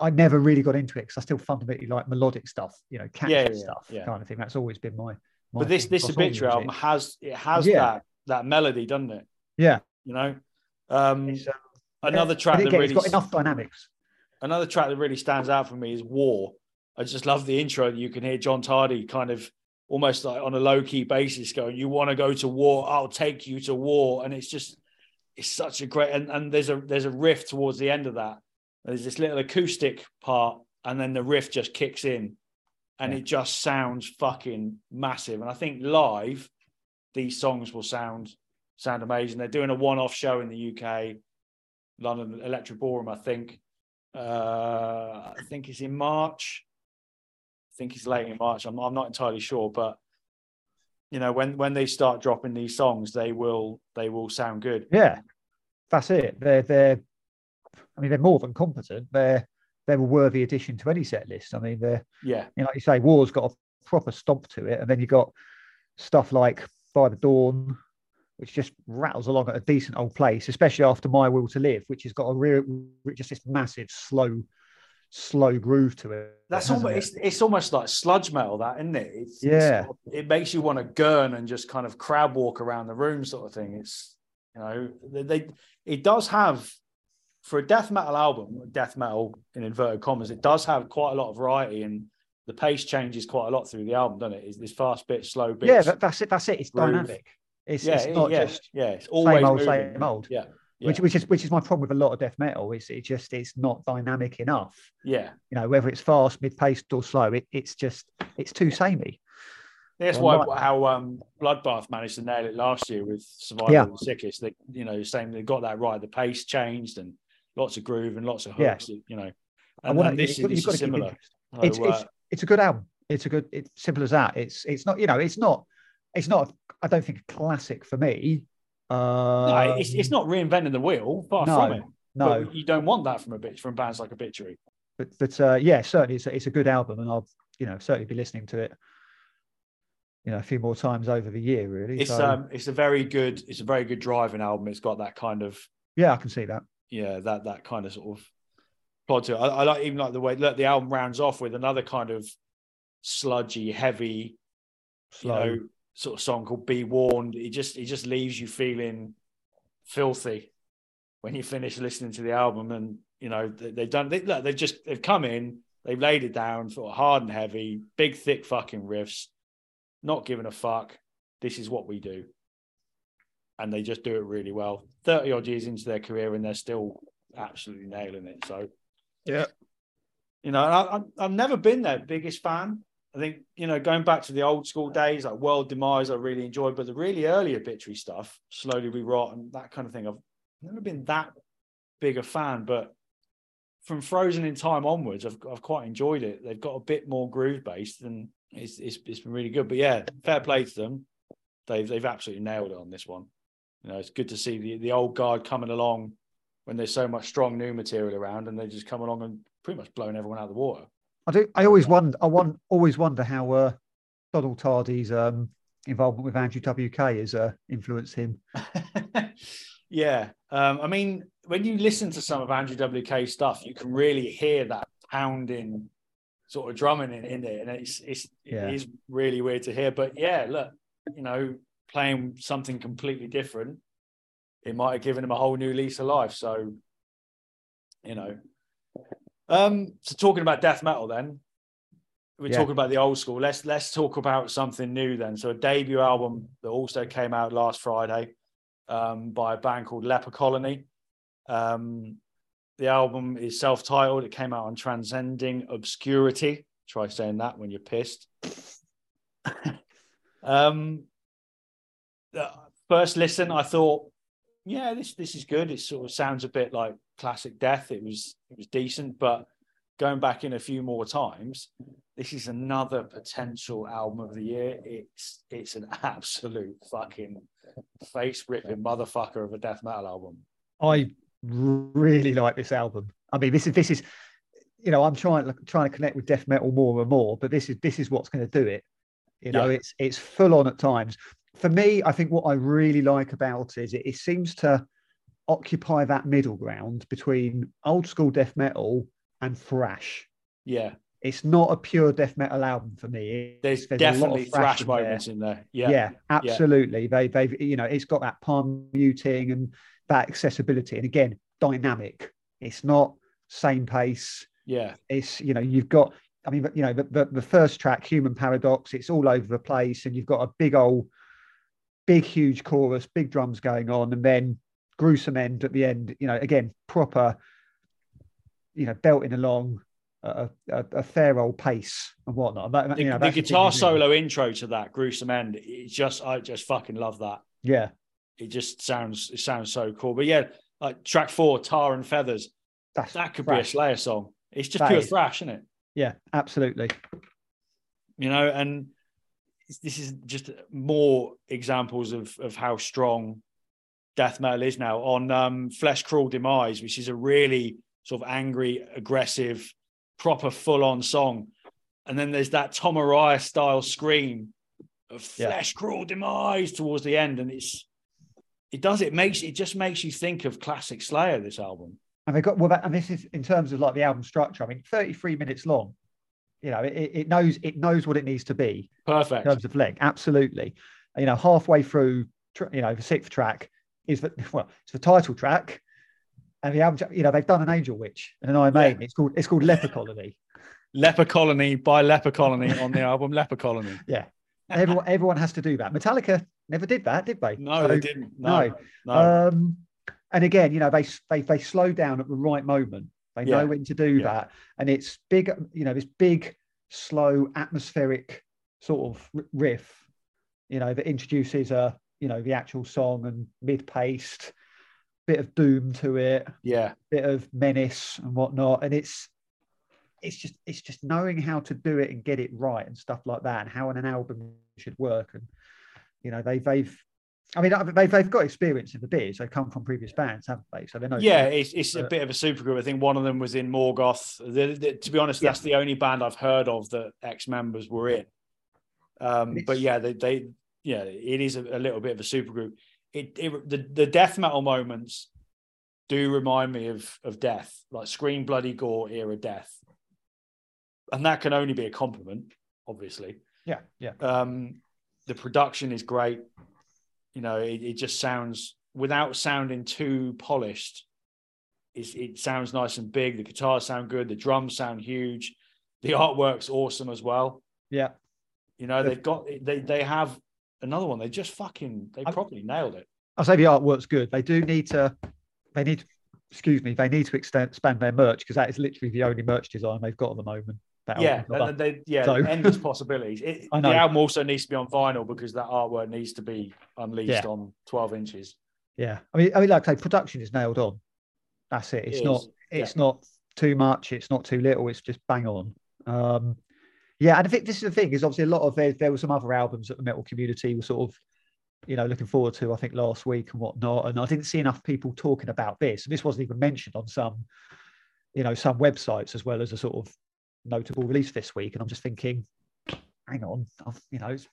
I never really got into it because I still fundamentally like melodic stuff, you know, catchy Yeah, yeah, stuff yeah. kind of thing. That's always been my, my but this this obituary album has it has that that melody doesn't it Yeah. you know um another track that again, really got enough dynamics. another track that really stands out for me is war. I just love the intro you can hear john tardy kind of almost like on a low-key basis going you want to go to war? I'll take you to war. And it's just it's such a great and, and there's a there's a riff towards the end of that. There's this little acoustic part and then the riff just kicks in and Yeah. it just sounds fucking massive. And i think live these songs will sound sound amazing. They're doing a one-off show in the UK, London Electric Ballroom, I think. Uh, I think it's in March. I think it's late in March. I'm, I'm not entirely sure, but you know, when when they start dropping these songs, they will they will sound good. Yeah, that's it. They're they're. I mean, they're more than competent. They're they're a worthy addition to any set list. I mean, they're Yeah, you know, like you say, War's got a proper stomp to it, and then you got stuff like By the Dawn, which just rattles along at a decent old place, especially after My Will to Live, which has got a real, just this massive slow, slow groove to it. that's almost it? it's, it's almost like sludge metal, that isn't it? It's, Yeah. it's, it makes you want to gurn and just kind of crab walk around the room, sort of thing. It's you know they, it does have for a death metal album, death metal in inverted commas, it does have quite a lot of variety and the pace changes quite a lot through the album, doesn't it? Is this fast bit, slow bit? yeah, that, that's it. That's it. It's groove. dynamic. It's, yeah, it's not yeah, just yeah. It's always same old, moving. same old. Yeah, which yeah. which is which is my problem with a lot of death metal. Is it just it's not dynamic enough. yeah. You know, whether it's fast, mid paced, or slow, it, it's just it's too samey. That's Well, why how um, Bloodbath managed to nail it last year with Survival Yeah. of the Sickest. They, you know, saying they got that right. The pace changed and lots of groove and lots of Yeah. hooks. You know, and, and this, you've got- is, you've this is similar. It's So, it's uh, it's a good album. It's a good. It's simple as that. It's it's not you know it's not it's not. I don't think a classic for me. Uh, no, it's, it's not reinventing the wheel. Far no, from it. no, But you don't want that from a bitch from bands like Obituary. but but uh, yeah, certainly it's a, it's a good album, and I'll you know certainly be listening to it. You know, a few more times over the year, really. It's So, um, it's a very good, it's a very good driving album. It's got that kind of yeah, I can see that. yeah, that that kind of sort of plot to it. I, I like even like the way look the album rounds off with another kind of sludgy, heavy, Slow. you know, sort of song called "Be Warned." It just it just leaves you feeling filthy when you finish listening to the album, and you know they, they've done they, look, they've just they've come in, they've laid it down, sort of hard and heavy, big thick fucking riffs, not giving a fuck. This is what we do, and they just do it really well. Thirty odd years into their career, and they're still absolutely nailing it. So Yeah. you know, I, I've never been their biggest fan. I think you know, going back to the old school days, like World Demise, I really enjoyed, but the really early obituary stuff, Slowly We Rot, and that kind of thing, I've never been that big a fan. But from Frozen in Time onwards, I've I've quite enjoyed it. They've got a bit more groove based, and it's it's, it's been really good. But yeah, fair play to them. They've they've absolutely nailed it on this one. You know, it's good to see the the old guard coming along when there's so much strong new material around, and they just come along and pretty much blown everyone out of the water. I do. I always wonder. I want always wonder how uh, Donald Tardy's um, involvement with Andrew WK has uh, influenced him. yeah. Um, I mean, when you listen to some of Andrew WK stuff, you can really hear that pounding sort of drumming in, in it. And it's, it's, Yeah. it is really weird to hear. But yeah, look, you know, playing something completely different, it might have given him a whole new lease of life. So, you know. Um, so talking about death metal then, we're Yeah. talking about the old school. Let's let's talk about something new then. So a debut album that also came out last Friday um, by a band called Leper Colony. Um, the album is self-titled. It came out on Transcending Obscurity. Try saying that when you're pissed. um, first listen, I thought, yeah, this this is good. It sort of sounds a bit like classic Death. It was it was decent, but going back in a few more times, this is another potential album of the year. It's it's an absolute fucking face ripping motherfucker of a death metal album. I really like this album. I mean, this is this is, you know, I'm trying trying to connect with death metal more and more, but this is this is what's going to do it. You know, Yeah. it's it's full on at times. For me, I think what I really like about it is it, it seems to occupy that middle ground between old school death metal and thrash. Yeah, It's not a pure death metal album for me. there's, There's a lot of definitely thrash in there. moments in there. Yeah, Yeah, absolutely. They they've you know it's got that palm muting and that accessibility, and again dynamic. It's not same pace. yeah, It's you know you've got. I mean, you know the, the the first track, Human Paradox. It's all over the place, and you've got a big old, big huge chorus, big drums going on, and then gruesome end at the end. You know, again proper. You know, belting along a, a, a fair old pace and whatnot. That- The, you know, the guitar solo intro to that gruesome end, it's just I just fucking love that. Yeah, it just sounds it sounds so cool. But yeah, like track four, Tar and Feathers, That's that could thrash. be a Slayer song. It's just That pure is. thrash, isn't it? Yeah, absolutely. You know, and this is just more examples of of how strong death metal is now on um Flesh Cruel Demise, which is a really sort of angry, aggressive, proper full-on song. And then there's that Tom Araya style scream of Yeah. Flesh Cruel Demise towards the end, and it's it does it makes it just makes you think of classic Slayer. This album, And they got well, that, and this is in terms of like the album structure. I mean, 33 minutes long. You know, it, it knows it knows what it needs to be Perfect. in terms of length. Absolutely. You know, halfway through, you know, the sixth track is the well, it's the title track, and the album. You know, they've done an Angel Witch and an Iron Yeah. Maiden. It's called it's called Leper Colony. Leper Colony by Leper Colony on the album Leper Colony. Yeah, everyone everyone has to do that. Metallica never did that, did they? No, So- they didn't. No, no. no. Um, and again, you know, they they they slow down at the right moment. They Yeah. know when to do Yeah. that, and it's big. You know, this big, slow, atmospheric sort of riff. You know, that introduces a you know the actual song and mid-paced, bit of doom to it, yeah, bit of menace and whatnot, and it's it's just it's just knowing how to do it and get it right and stuff like that, and how an album should work. And you know, they they've I mean, they've, they've got experience in the biz. They've come from previous bands, haven't they? So they know. yeah. It's it's a Uh, bit of a supergroup. I think one of them was in Morgoth. The, the, to be honest, Yeah. that's the only band I've heard of that ex members were in. Um, but yeah, they, they yeah, it is a, a little bit of a supergroup. It, it the the death metal moments do remind me of of death, like Scream Bloody Gore era death, and that can only be a compliment, obviously. Yeah, yeah, Um, the production is great. You know, it, it just sounds without sounding too polished. It's, it sounds nice and big. The guitars sound good. The drums sound huge. The artwork's awesome as well. yeah. You know, they've got they they have another one. They just fucking they probably nailed it. I'll say the artwork's good. They do need to. They need. Excuse me. They need to extend, expand their merch because that is literally the only merch design they've got at the moment. Yeah, and they, yeah, So- endless possibilities. It, the album also needs to be on vinyl because that artwork needs to be unleashed Yeah. on 12 inches. Yeah, I mean, I mean, like I say, production is nailed on. That's it. It's It not. is, It's not too much. It's not too little. It's just bang on. Um, yeah, and I think this is the thing. Is obviously a lot of there. There were some other albums that the metal community was sort of, you know, looking forward to. I think last week and whatnot. And I didn't see enough people talking about this. And this wasn't even mentioned on some, you know, some websites as well as a sort of notable release this week. And I'm just thinking, hang on, I've, you know, it's,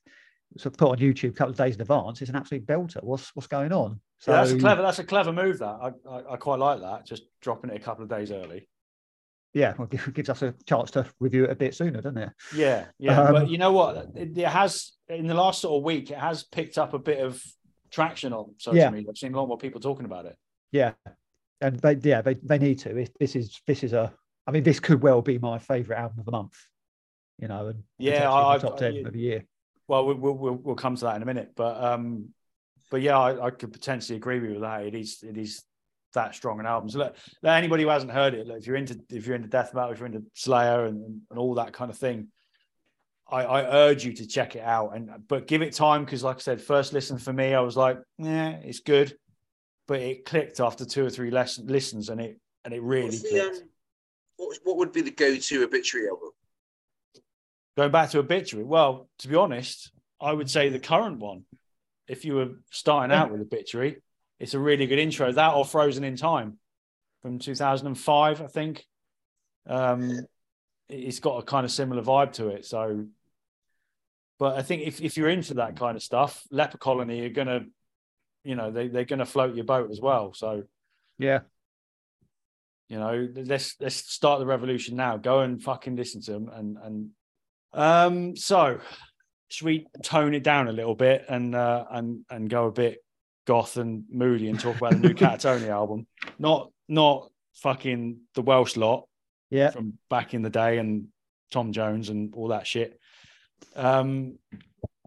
it's put on YouTube a couple of days in advance. It's an absolute belter. What's what's going on? So that's a clever. That's a clever move. That I, I, I quite like that. Just dropping it a couple of days early. yeah, well, it gives us a chance to review it a bit sooner, doesn't it? Yeah, yeah. Um, but you know what? It, it has in the last sort of week. It has picked up a bit of traction on social Yeah. media. I've seen a lot more people talking about it. Yeah, and they yeah they, they need to. It- This is this is a. I mean, this could well be my favorite album of the month. You know, and Yeah, potentially the I- top I- ten yeah. of the year. Well, we- we'll, we'll we'll come to that in a minute. But um, but yeah, I, I could potentially agree with you that. It is it is that strong an album. So look, look, anybody who hasn't heard it, look, if you're into if you're into death metal, if you're into Slayer and, and all that kind of thing, I, I urge you to check it out. And but give it time because, like I said, first listen for me, I was like, yeah, it's good, but it clicked after two or three less, listens, and it and it really What's the, clicked. um, what, what would be the go-to obituary album? Going back to obituary, well, to be honest, I would say the current one. If you were starting out with obituary, it's a really good intro. That or Frozen in Time from 2005, I think. Um, it- it's got a kind of similar vibe to it. So, but I think if, if you're into that kind of stuff, Leper Colony are gonna, you know, they they're gonna float your boat as well. So Yeah, you know, let's let's start the revolution now. Go and fucking listen to them and and um so should we tone it down a little bit and uh and and go a bit goth and moody and talk about the new Katatonia album? Not not fucking the Welsh lot yeah, from back in the day and Tom Jones and all that shit. Um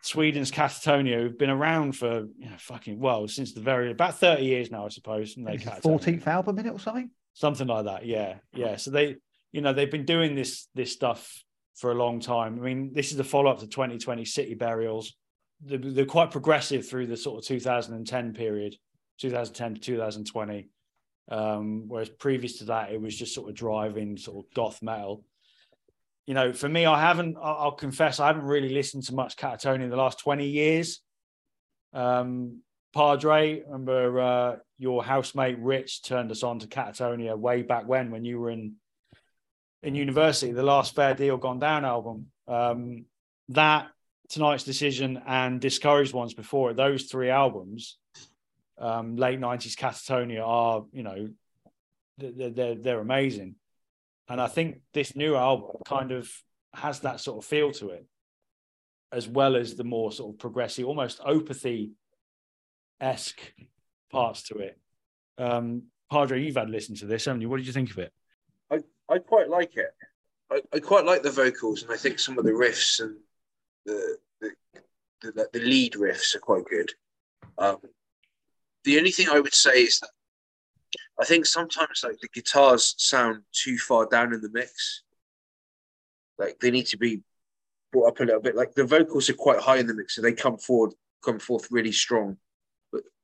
Sweden's Katatonia, who've been around for you know, fucking well since the very about 30 years now, I suppose. and they fourteenth album in it or something. Something like that yeah yeah so they you know they've been doing this this stuff for a long time i mean this is the follow-up to 2020 city burials they're, they're quite progressive through the sort of 2010 period, 2010 to 2020. Um, whereas previous to that, it was just sort of driving sort of goth metal. You know, for me, I haven't. I'll, confess, I haven't really listened to much Katatonia in the last 20 years. Um, Padre, remember uh, your housemate Rich turned us on to Katatonia way back when, when you were in in university. The last Fair Deal Gone Down album. Um, that tonight's decision and discouraged ones before it. Those three albums, um, late nineties Katatonia are you know they're, they're they're amazing, and I think this new album kind of has that sort of feel to it, as well as the more sort of progressive, almost opathy esque parts to it. Um, Padre, you've had listened to this, haven't you? What did you think of it? I, I quite like it. I, I quite like the vocals, and I think some of the riffs and the the, the, the lead riffs are quite good. Um, the only thing I would say is that I think sometimes like the guitars sound too far down in the mix. Like they need to be brought up a little bit. Like the vocals are quite high in the mix, so they come forward, come forth really strong.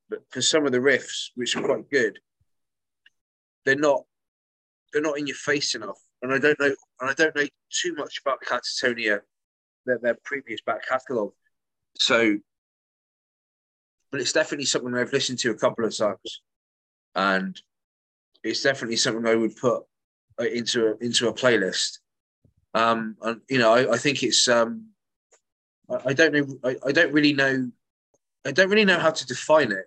But for some of the riffs, which are quite good, they're not they're not in your face enough. And I don't know and I don't know too much about Katatonia, their, their previous back catalogue. So but it's definitely something I've listened to a couple of times. And it's definitely something I would put uh, into a, into a playlist. Um, and you know, I, I think it's um, I, I don't know, I, I don't really know, I don't really know how to define it,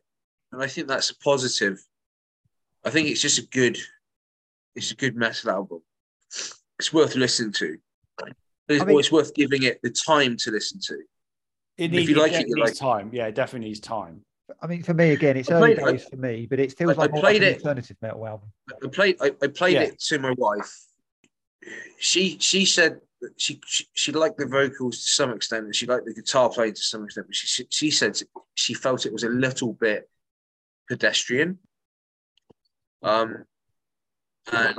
and I think that's a positive. I think it's just a good, it's a good metal album. It's worth listening to. It's, I mean- it's worth giving it the time to listen to. It If needs, you like it it, you needs like time. Yeah, it definitely needs time. I mean, for me again, it's I early played- days for me, but it feels I- I like more played like an it- alternative metal album. I played I, I played Yeah. it to my wife. She she said that she, she she liked the vocals to some extent and she liked the guitar playing to some extent, but she she- she said she felt it was a little bit pedestrian. Um, and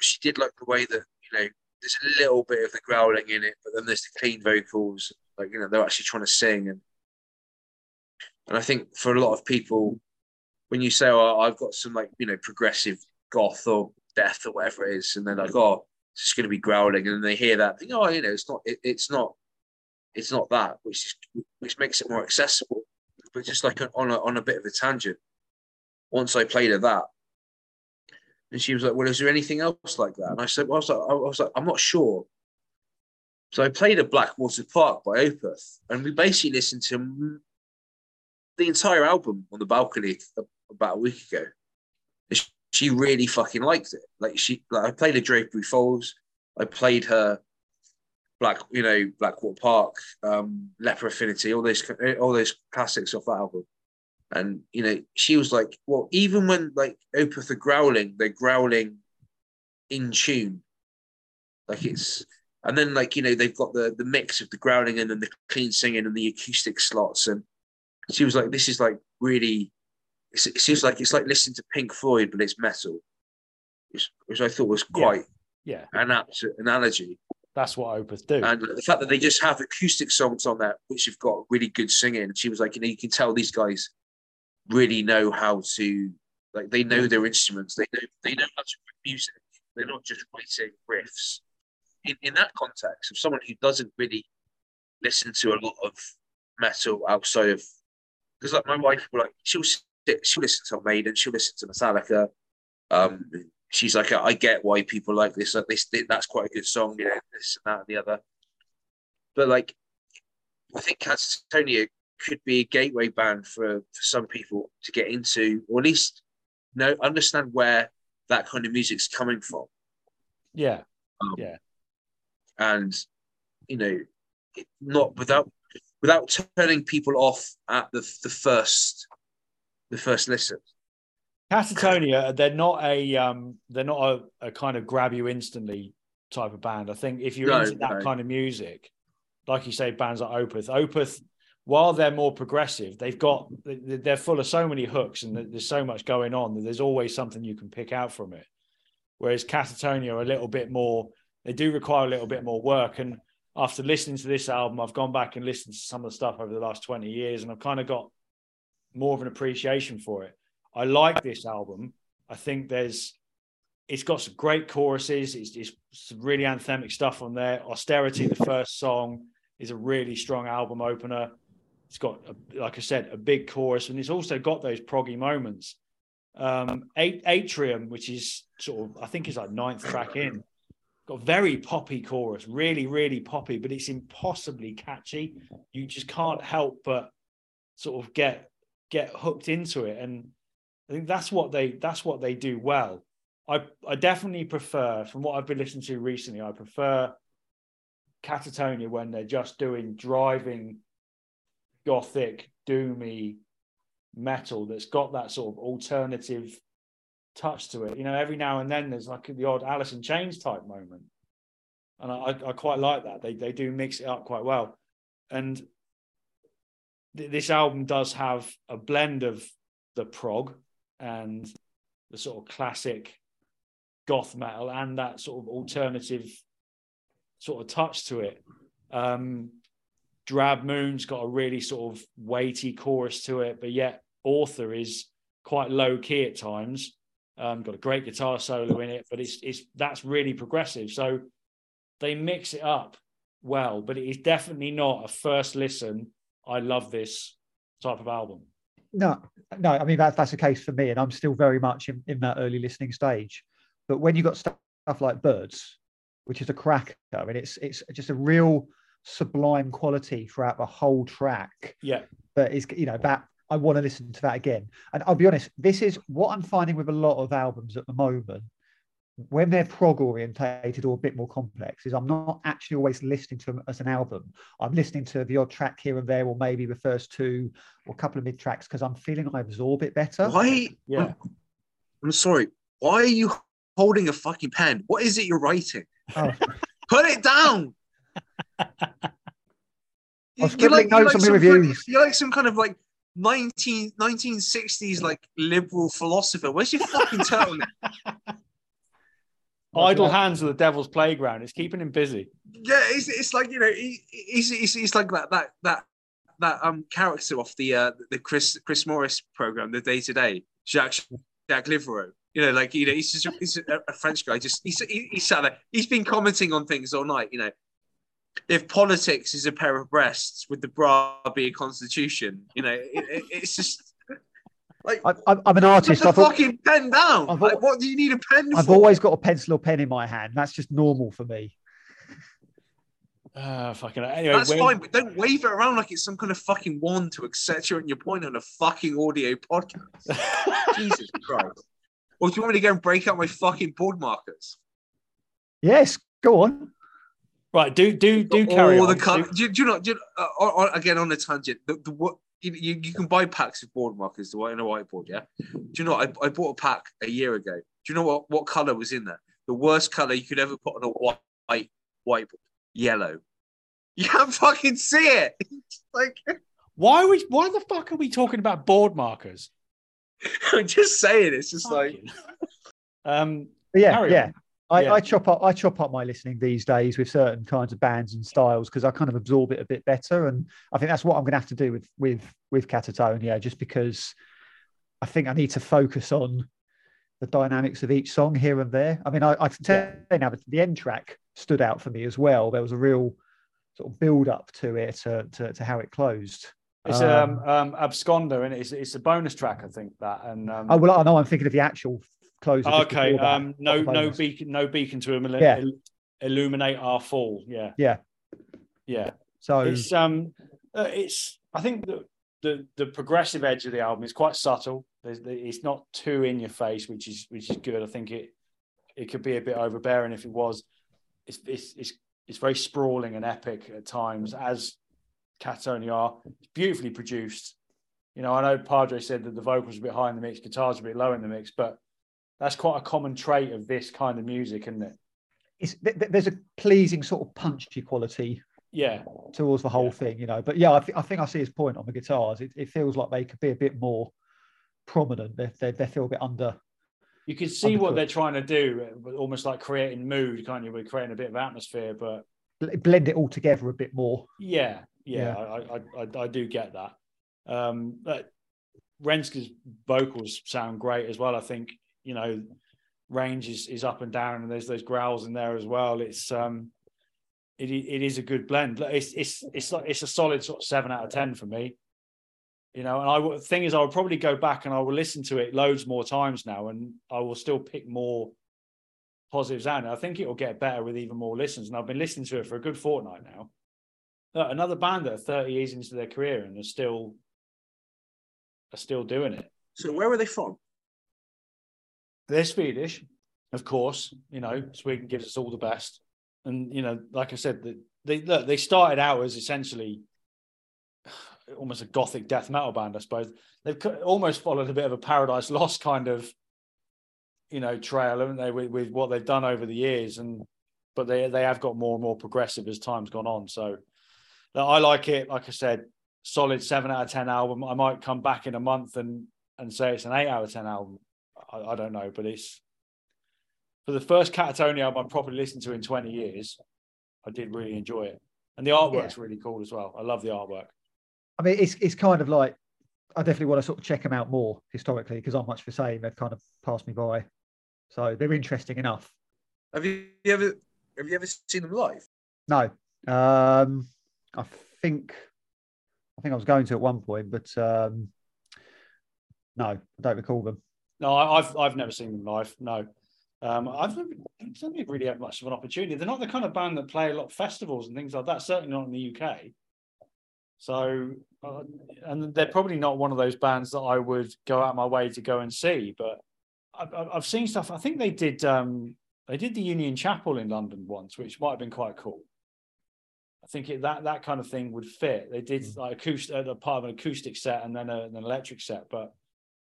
she did like the way that you know there's a little bit of the growling in it, but then there's the clean vocals, like you know they're actually trying to sing and and I think for a lot of people, when you say, "Oh, I've got some like you know progressive goth or death or whatever it is," and they're like, "Oh, it's just going to be growling," and they hear that, think, "Oh, you know, it's not, it, it's not, it's not that," which is which makes it more accessible. But just like on a on a bit of a tangent, once I played her that, and she was like, "Well, is there anything else like that?" And I said, "Well, I was like, I was like I'm not sure." So I played a Blackwater Park by Opeth, and we basically listened to the entire album on the balcony about a week ago. And She really fucking liked it. Like she, like I played her Drapery Falls, I played her Black, you know, Blackwater Park, um, Leper Affinity, all those, all those classics off that album. And you know, she was like, "Well, even when like Opeth are growling, they're growling in tune, like it's." And then, like you know, they've got the the mix of the growling and then the clean singing and the acoustic slots, and she was like, "This is like really." It seems like it's like listening to Pink Floyd, but it's metal, which, which I thought was Yeah. quite Yeah, an apt analogy. That's what Opeth do. And the fact that they just have acoustic songs on there, which have got really good singing. And she was like, you know, you can tell these guys really know how to, like, they know their instruments. They know they know how to write music. They're not just writing riffs. In, in that context, of someone who doesn't really listen to a lot of metal outside of, because like my wife like she'll she'll listen to Maiden, she'll listen to Metallica. Um, she's like, I get why people like this. Like this, that's quite a good song. You know, this and that and the other. But like, I think Katatonia could be a gateway band for, for some people to get into, or at least know understand where that kind of music's coming from. yeah, Um, Yeah. and you know, not without without turning people off at the the first the first listen. Katatonia, they're not a um, they're not a, a kind of grab you instantly type of band. I think if you're No, into that no. kind of music, like you say, bands like Opeth, Opeth, while they're more progressive, they've got they- they're full of so many hooks and there's so much going on that there's always something you can pick out from it. Whereas Katatonia are a little bit more, they do require a little bit more work. And after listening to this album, I've gone back and listened to some of the stuff over the last 20 years, and I've kind of got more of an appreciation for it. I like this album. I think there's it's got some great choruses. It's, it's some really anthemic stuff on there. Austerity, the first song, is a really strong album opener. It's got, a, like I said, a big chorus, and it's also got those proggy moments. Um, Atrium, which is sort of, I think, is like ninth track in, got very poppy chorus, really, really poppy, but it's impossibly catchy. You just can't help but sort of get get hooked into it, and I think that's what they that's what they do well. I I definitely prefer, from what I've been listening to recently, I prefer Katatonia when they're just doing driving gothic doomy metal that's got that sort of alternative touch to it. You know, every now and then there's like the odd Alice in Chains type moment, and I, I quite like that. They they do mix it up quite well, and th- this album does have a blend of the prog and the sort of classic goth metal and that sort of alternative sort of touch to it. Um, Drab Moon's got a really sort of weighty chorus to it, but yet Author is quite low key at times. Um, got a great guitar solo in it, but it's it's that's really progressive. So they mix it up well, but it is definitely not a first listen. I love this type of album. No, no, I mean that's that's the case for me, and I'm still very much in, in that early listening stage. But when you got stuff like Birds, which is a cracker, I mean it's it's just a real sublime quality throughout the whole track. Yeah. But it's you know that I want to listen to that again. And I'll be honest, this is what I'm finding with a lot of albums at the moment. When they're prog orientated or a bit more complex, is I'm not actually always listening to them as an album. I'm listening to the odd track here and there, or maybe the first two or a couple of mid tracks because I'm feeling I absorb it better. Why? Yeah. I'm, I'm sorry. Why are you holding a fucking pen? What is it you're writing? Oh. Put it down. I was scribbling notes on my some reviews. Kind, you're like some kind of like 19, 1960s like liberal philosopher. Where's your fucking turtleneck? Idle hands are the devil's playground. It's keeping him busy. yeah, it's, it's like you know, he, he's, he's, he's like that that that that um character off the uh the Chris Chris Morris program, the Day Today, Jacques Jacques Liverot. You know, like you know, he's just he's a, a French guy. Just he's he, he's sat there. He's been commenting on things all night. You know, if politics is a pair of breasts, would the bra be a constitution? You know, it, it, it's just like I, I'm I'm an artist. put I've, the al- fucking pen down. I've Like, what do you need a pen I've for? always got a pencil or pen in my hand. That's just normal for me. Uh, fucking anyway. That's we're- fine, but don't wave it around like it's some kind of fucking wand to accentuate your point on a fucking audio podcast. Jesus Christ. Or do you want me to go and break out my fucking board markers? Yes, go on. right, do do do carry All on. the col- Do- do, you- do you not? Do uh, on- on- again, on a tangent, the, the what you, you, you can buy packs of board markers, the white and a whiteboard. Yeah. Do you know? I, I bought a pack a year ago. Do you know what what color was in there? The worst color you could ever put on a white white whiteboard. Yellow. You can't fucking see it. Like why are we? Why the fuck are we talking about board markers? I'm just saying. It's just like. Um, yeah, Carry yeah. I, Yeah. I chop up I chop up my listening these days with certain kinds of bands and styles because I kind of absorb it a bit better. And I think that's what I'm gonna have to do with with with Katatonia, just because I think I need to focus on the dynamics of each song here and there. I mean, I, I can tell you now that the end track stood out for me as well. There was a real sort of build up to it to, to, to how it closed. it's um, um absconder and it's it's a bonus track, I think that. And um, oh well, I know I'm thinking of the actual close. okay, um, no no beacon, no beacon to Yeah. il- illuminate our fall. Yeah, Yeah. yeah. So It's um, uh, it's I think the, the the progressive edge of the album is quite subtle. There's, it's not too in your face, which is which is good. I think it it could be a bit overbearing if it was. It's it's it's, it's very sprawling and epic at times, as Cats only are. It's beautifully produced. You know, I know Padre said that the vocals are a bit high in the mix, guitars are a bit low in the mix, but that's quite a common trait of this kind of music, isn't it? it's, th- th- there's a pleasing sort of punchy quality Yeah, towards the whole Yeah. thing, you know. But yeah, I, th- I think I see his point on the guitars. It, it feels like they could be a bit more prominent. They, they, they feel a bit under. you can see what they're trying to do, almost like creating mood, can't you? We're creating a bit of atmosphere, but blend it all together a bit more. Yeah, yeah, I, I, I, I do get that. Um, but Renkse's vocals sound great as well. I think you know, range is, is up and down, and there's those growls in there as well. It's um, it it is a good blend. It's it's it's like it's a solid sort of seven out of ten for me. You know, and I thing is, I would probably go back and I will listen to it loads more times now, and I will still pick more positives out. And I think it will get better with even more listens. And I've been listening to it for a good fortnight now. Look, another band that are 30 years into their career and are still are still doing it. So where are they from? They're Swedish, of course. You know, Sweden gives us all the best. And you know, like I said, they look, they started out as essentially almost a gothic death metal band, I suppose. They've almost followed a bit of a Paradise Lost kind of, you know, trail, haven't they, with, with what they've done over the years? And but they they have got more and more progressive as time's gone on. So I like it. Like I said, solid seven out of ten album. I might come back in a month and and say it's an eight out of ten album. I, I don't know, but it's for the first Katatonia album I probably listened to in twenty years. I did really enjoy it, and the artwork's yeah. really cool as well. I love the artwork. I mean, it's it's kind of like I definitely want to sort of check them out more historically because I'm much the same. They've kind of passed me by, so they're interesting enough. Have you ever have you ever seen them live? No, um, I think I think I was going to at one point, but um, no, I don't recall them. No, I've I've never seen them live. No, um, I've never, really had much of an opportunity. They're not the kind of band that play a lot of festivals and things like that. Certainly not in the UK. So, uh, and they're probably not one of those bands that I would go out my way to go and see. But I've, I've seen stuff. I think they did. Um, they did the Union Chapel in London once, which might have been quite cool. I think it, that that kind of thing would fit. They did mm. like acoustic, a part of an acoustic set and then a, an electric set, but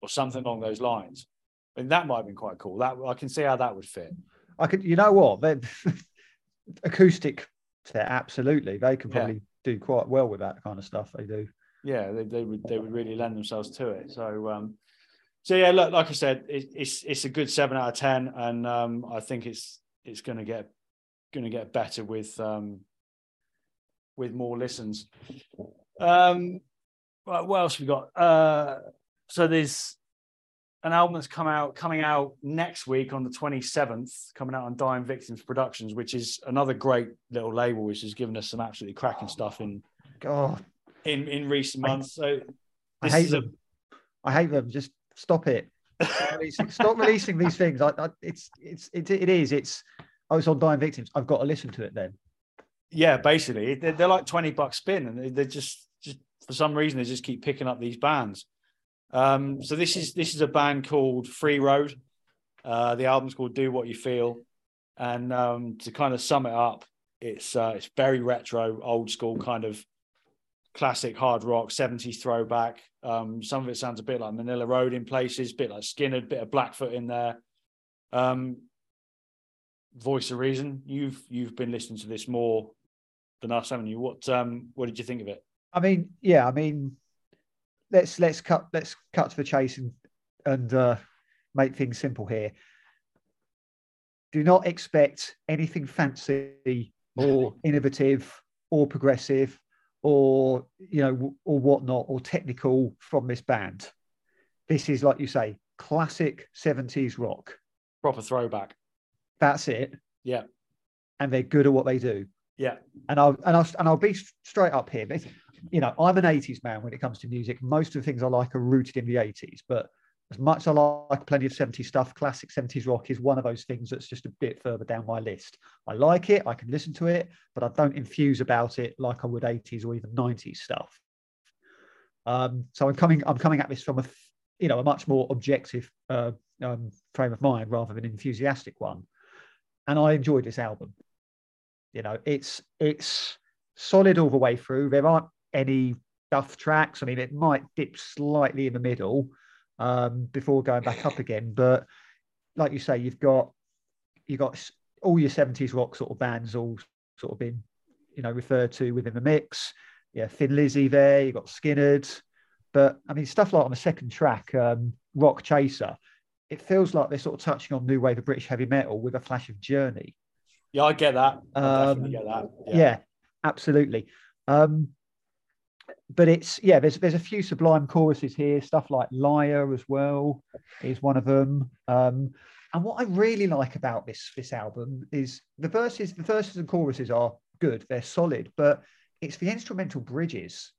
or something along those lines. And that might have been quite cool. That I can see how that would fit. I could, you know what, acoustic set, absolutely. They could probably yeah do quite well with that kind of stuff. They do. Yeah, they, they would they would really lend themselves to it. So um, so yeah, look, like I said, it, it's it's a good seven out of ten, and um, I think it's it's going to get going to get better with um, with more listens. Um, what else we got? Uh, so there's an album that's come out coming out next week on the 27th, coming out on Dying Victims Productions, which is another great little label, which has given us some absolutely cracking stuff in God in in recent months. So I hate them. A... I hate them. Just stop it. Stop releasing, stop releasing these things. I, I, it's it's it, it is. It's oh, it's on Dying Victims. I've got to listen to it then. Yeah, basically, they're, they're like twenty bucks spin, and they're just just for some reason they just keep picking up these bands. Um, so this is this is a band called Freeroad. Uh, the album's called Do What You Feel, and um, to kind of sum it up, it's uh, it's very retro, old school kind of classic hard rock, 70s throwback. Um, some of it sounds a bit like Manilla Road in places, a bit like Skynyrd, bit of Blackfoot in there. Um, Voice of Reason, you've you've been listening to this more than us, haven't you? What um, what did you think of it? I mean, yeah, I mean, let's let's cut let's cut to the chase and and uh, make things simple here. Do not expect anything fancy or innovative or progressive or you know or whatnot or technical from this band. This is like you say, classic 70s rock. Proper throwback. That's it. Yeah. And they're good at what they do. Yeah. And I'll and I'll and I'll be straight up here you know, I'm an 80s man when it comes to music. Most of the things I like are rooted in the 80s, but as much as I like plenty of 70s stuff, classic 70s rock is one of those things that's just a bit further down my list. I like it, I can listen to it, but I don't infuse about it like I would 80s or even 90s stuff. Um, so I'm coming, I'm coming at this from a, you know, a much more objective uh, um, frame of mind rather than an enthusiastic one. And I enjoyed this album. You know, it's it's solid all the way through. There aren't any duff tracks. I mean, it might dip slightly in the middle um, before going back up again. But like you say, you've got you've got all your 70s rock sort of bands all sort of been, you know, referred to within the mix. Yeah, Thin Lizzy there, you've got Skynyrd. But I mean, stuff like on the second track, um, Rock Chaser, it feels like they're sort of touching on new wave of British heavy metal with a flash of Journey. Yeah, I get that. I Um, definitely get that. Yeah, absolutely. Um, but it's yeah, there's there's a few sublime choruses here. Stuff like "Liar" as well is one of them. Um, and what I really like about this this album is the verses. The verses and choruses are good. They're solid, but it's the instrumental bridges.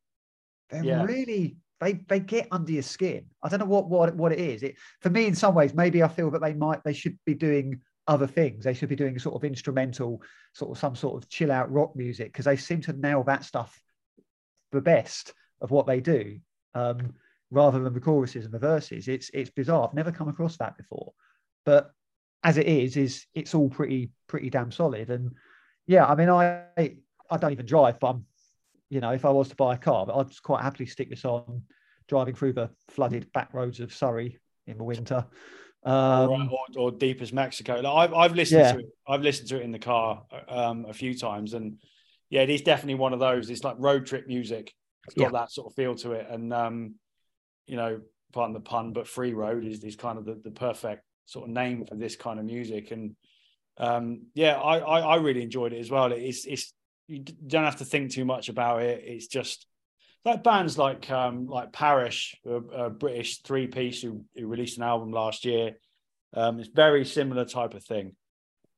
They're Yeah. really they they get under your skin. I don't know what what what it is. It for me in some ways maybe I feel that they might they should be doing other things. They should be doing sort of instrumental, sort of some sort of chill out rock music because they seem to nail that stuff the best of what they do, um, rather than the choruses and the verses. It's it's bizarre. I've never come across that before, but as it is, is it's all pretty pretty damn solid. And yeah, I mean, I I don't even drive, but I'm, you know, if I was to buy a car, but I'd just quite happily stick this on, driving through the flooded back roads of Surrey in the winter. Um, or, or, or deep as Mexico. Like I've, I've listened Yeah. to it. I've listened to it in the car um, a few times, and yeah, it is definitely one of those. It's like road trip music. It's got that sort of feel to it, and um, you know, pardon the pun, but Freeroad is is kind of the, the perfect sort of name for this kind of music. And um, yeah, I, I I really enjoyed it as well. It's it's you don't have to think too much about it. It's just like bands like um like Parish, a, a British three piece who, who released an album last year. Um, it's very similar type of thing,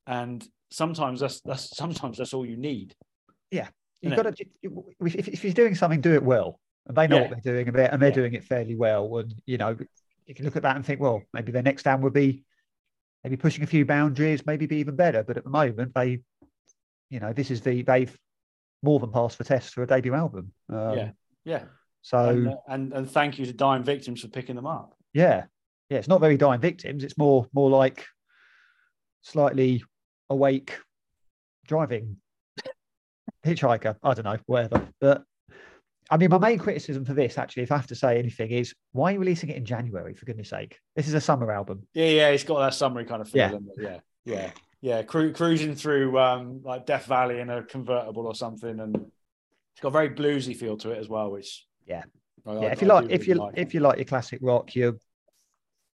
and sometimes that's that's sometimes that's all you need. You've got to if, if you're doing something, do it well, and they know Yeah. what they're doing, and they're, and they're Yeah. doing it fairly well. And you know, you can look at that and think, well, maybe their next album would be maybe pushing a few boundaries, maybe be even better. But at the moment, they, you know, this is the they've more than passed the test for a debut album. Um, Yeah. Yeah, So and, uh, and and thank you to Dying Victims for picking them up. yeah, yeah, it's not very dying victims. It's more more like slightly awake driving hitchhiker. I don't know, whatever. But I mean, my main criticism for this, actually, if I have to say anything, is why are you releasing it in January? For goodness' sake, this is a summer album. Yeah, yeah, it's got that summary kind of feel. Yeah. yeah, yeah, yeah. Cru- cruising through um, like Death Valley in a convertible or something, and it's got a very bluesy feel to it as well. Which Yeah. I- yeah, I- if you like, if really you like. if you like your classic rock, you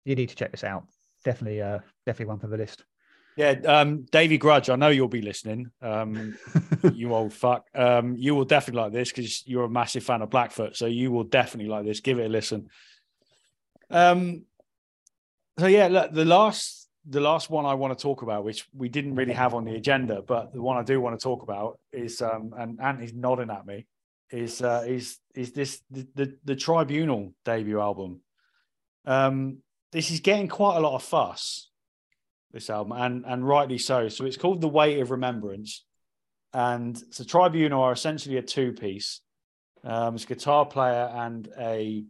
you need to check this out. Definitely, uh, definitely one for the list. Yeah, um, Davey Grudge, I know you'll be listening. Um, you old fuck. Um, you will definitely like this because you're a massive fan of Blackfoot, so you will definitely like this. Give it a listen. Um, so yeah, look, the last the last one I want to talk about, which we didn't really have on the agenda, but the one I do want to talk about is, um, and Anthony's nodding at me, is uh, is is this the, the the Tribunal debut album. Um, this is getting quite a lot of fuss this album, and and rightly so. So it's called The Weight of Remembrance, and so Tribunal are essentially a two piece. Um, it's a guitar player and a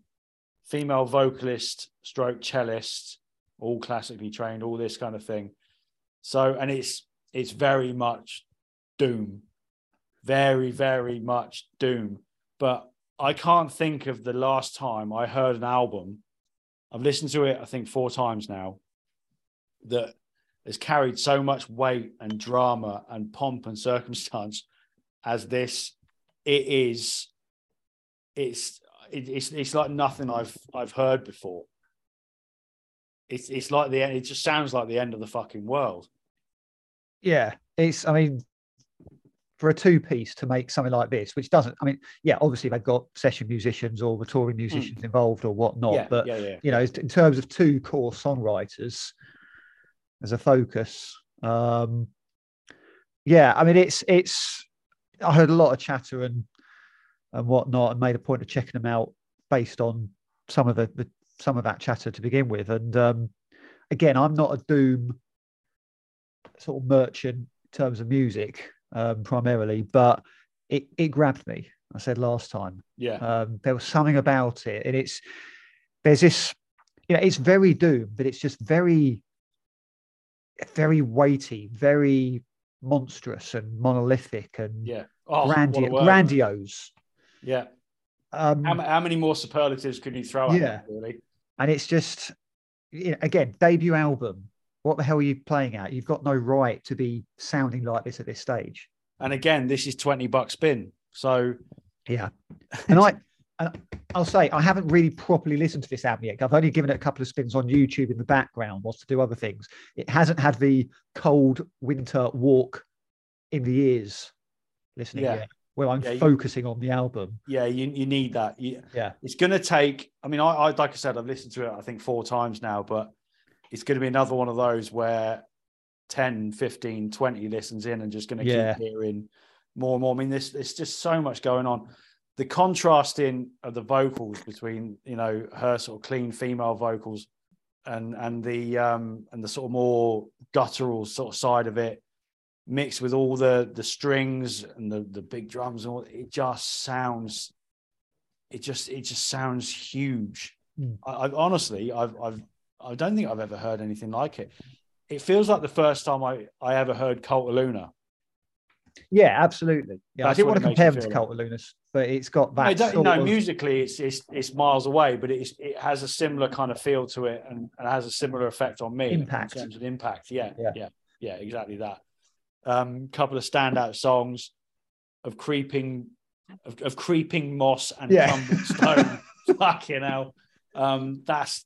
female vocalist, stroke cellist, all classically trained, all this kind of thing. So and it's it's very much doom, very very much doom. But I can't think of the last time I heard an album. I've listened to it, I think, four times now. That has carried so much weight and drama and pomp and circumstance as this. It is. It's it, it's it's like nothing I've I've heard before. It's it's like the end. It just sounds like the end of the fucking world. Yeah, it's. I mean, for a two piece to make something like this, which doesn't. I mean, yeah, obviously they've got session musicians or the touring musicians involved or whatnot, Hmm. yeah, but yeah, yeah. you know, in terms of two core songwriters as a focus, um, yeah, I mean, it's it's. I heard a lot of chatter and and whatnot, and made a point of checking them out based on some of the, the some of that chatter to begin with. And um, again, I'm not a doom sort of merchant in terms of music um, primarily, but it it grabbed me. I said last time yeah. um, there was something about it, and it's there's this, you know, it's very doom, but it's just very, very weighty, very monstrous and monolithic and yeah. Oh, grandi- grandiose. Yeah. Um, How, how many more superlatives could you throw at Yeah. really? and it's just, you know, again, debut album. What the hell are you playing at? You've got no right to be sounding like this at this stage. And again, this is 20 bucks spin. So Yeah, and I, Uh, I'll say I haven't really properly listened to this album yet. I've only given it a couple of spins on YouTube in the background, whilst to do other things. It hasn't had the cold winter walk in the ears listening. Yeah. Yeah. Where I'm Yeah, you- focusing on the album. Yeah, you, you need that. You, Yeah. it's going to take. I mean, I, I like I said, I've listened to it. I think four times now, but it's going to be another one of those where 10, 15, 20 listens in and just going to Yeah. keep hearing more and more. I mean, there's there's just so much going on. The contrasting of the vocals between you know her sort of clean female vocals and and the um and the sort of more guttural sort of side of it mixed with all the the strings and the the big drums and all it just sounds it just it just sounds huge. Mm. I, honestly i've i've i don't think i've ever heard anything like it. It feels like the first time i i ever heard cult of luna. Yeah, absolutely. Yeah, That's I didn't want to compare them to Cult of Lunas, but it's got no, that. don't- sort no of- musically it's, it's it's miles away but it's it has a similar kind of feel to it and, and has a similar effect on me Impact. in terms of impact yeah Yeah. yeah yeah exactly that um couple of standout songs of creeping of, of creeping moss and Yeah. stone fucking hell um that's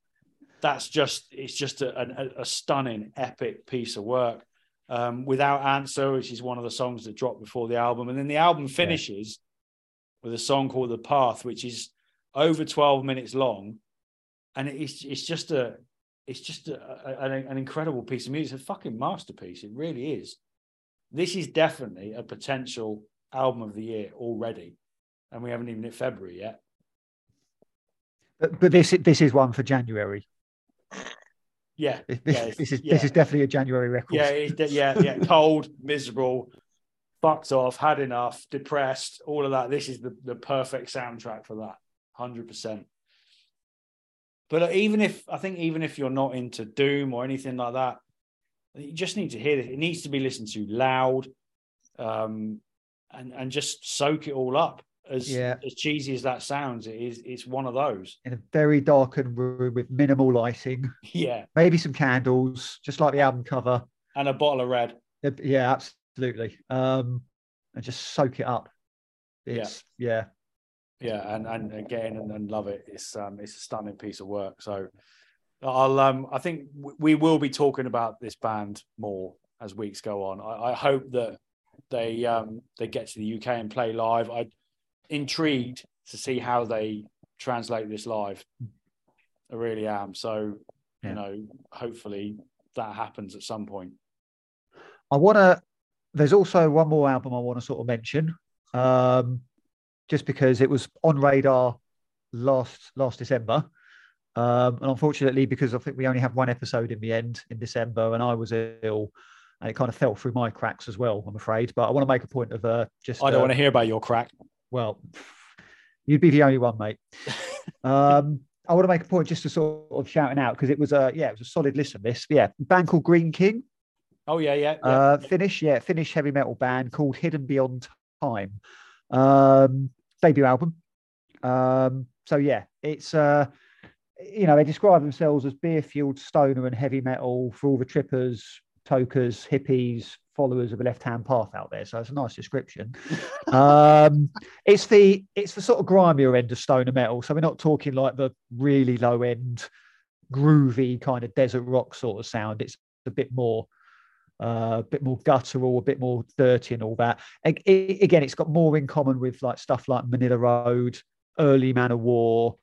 that's just it's just a, a, a stunning epic piece of work um without answer which is one of the songs that dropped before the album and then the album finishes with a song called the path which is over 12 minutes long and it's it's just a it's just a, a- an, incredible piece of music it's a fucking masterpiece it really is this is definitely a potential album of the year already and we haven't even hit february yet But, but this this is one for January. yeah This, Yeah, this is yeah. this is definitely a January record. Yeah, de- yeah, yeah. Cold, miserable, fucked off, had enough, depressed, all of that. This is the, the perfect soundtrack for that, hundred percent. But uh, even if I think even if you're not into doom or anything like that, you just need to hear it. It needs to be listened to loud, um, and and just soak it all up. As Yeah. as cheesy as that sounds, it is. It's one of those. In a very darkened room with minimal lighting, Yeah, maybe some candles, just like the album cover. and a bottle of red. Yeah, Yeah, absolutely. Um, and just soak it up. Yeah. It's yeah. yeah and and again and, and love it it's um it's a stunning piece of work so i'll um i think w- we will be talking about this band more as weeks go on i, I hope that they um they get to the uk and play live i intrigued to see how they translate this live i really am so Yeah. you know hopefully that happens at some point I want to. There's also one more album I want to sort of mention, um, just because it was on radar last last December, um, and unfortunately, because I think we only have one episode in the end in December, and I was ill, and it kind of fell through my cracks as well. I'm afraid, but I want to make a point of uh, just. i don't uh, want to hear about your crack well, you'd be the only one, mate. um, I want to make a point just to sort of shouting out because it was a yeah, it was a solid listen. This yeah, band called Green King. Oh yeah yeah, yeah. Uh, Finnish, yeah, Finnish heavy metal band called Hidden Beyond Time. Um, debut album. Um, so yeah, it's uh, you know, they describe themselves as beer fueled stoner and heavy metal for all the trippers, tokers, hippies, followers of the left hand path out there. So it's a nice description. um, it's the it's the sort of grimier end of stoner metal. So we're not talking like the really low end, groovy kind of desert rock sort of sound. It's a bit more uh, a bit more guttural, a bit more dirty, and all that. Ag- i- again, it's got more in common with like stuff like Manilla Road, early Manowar,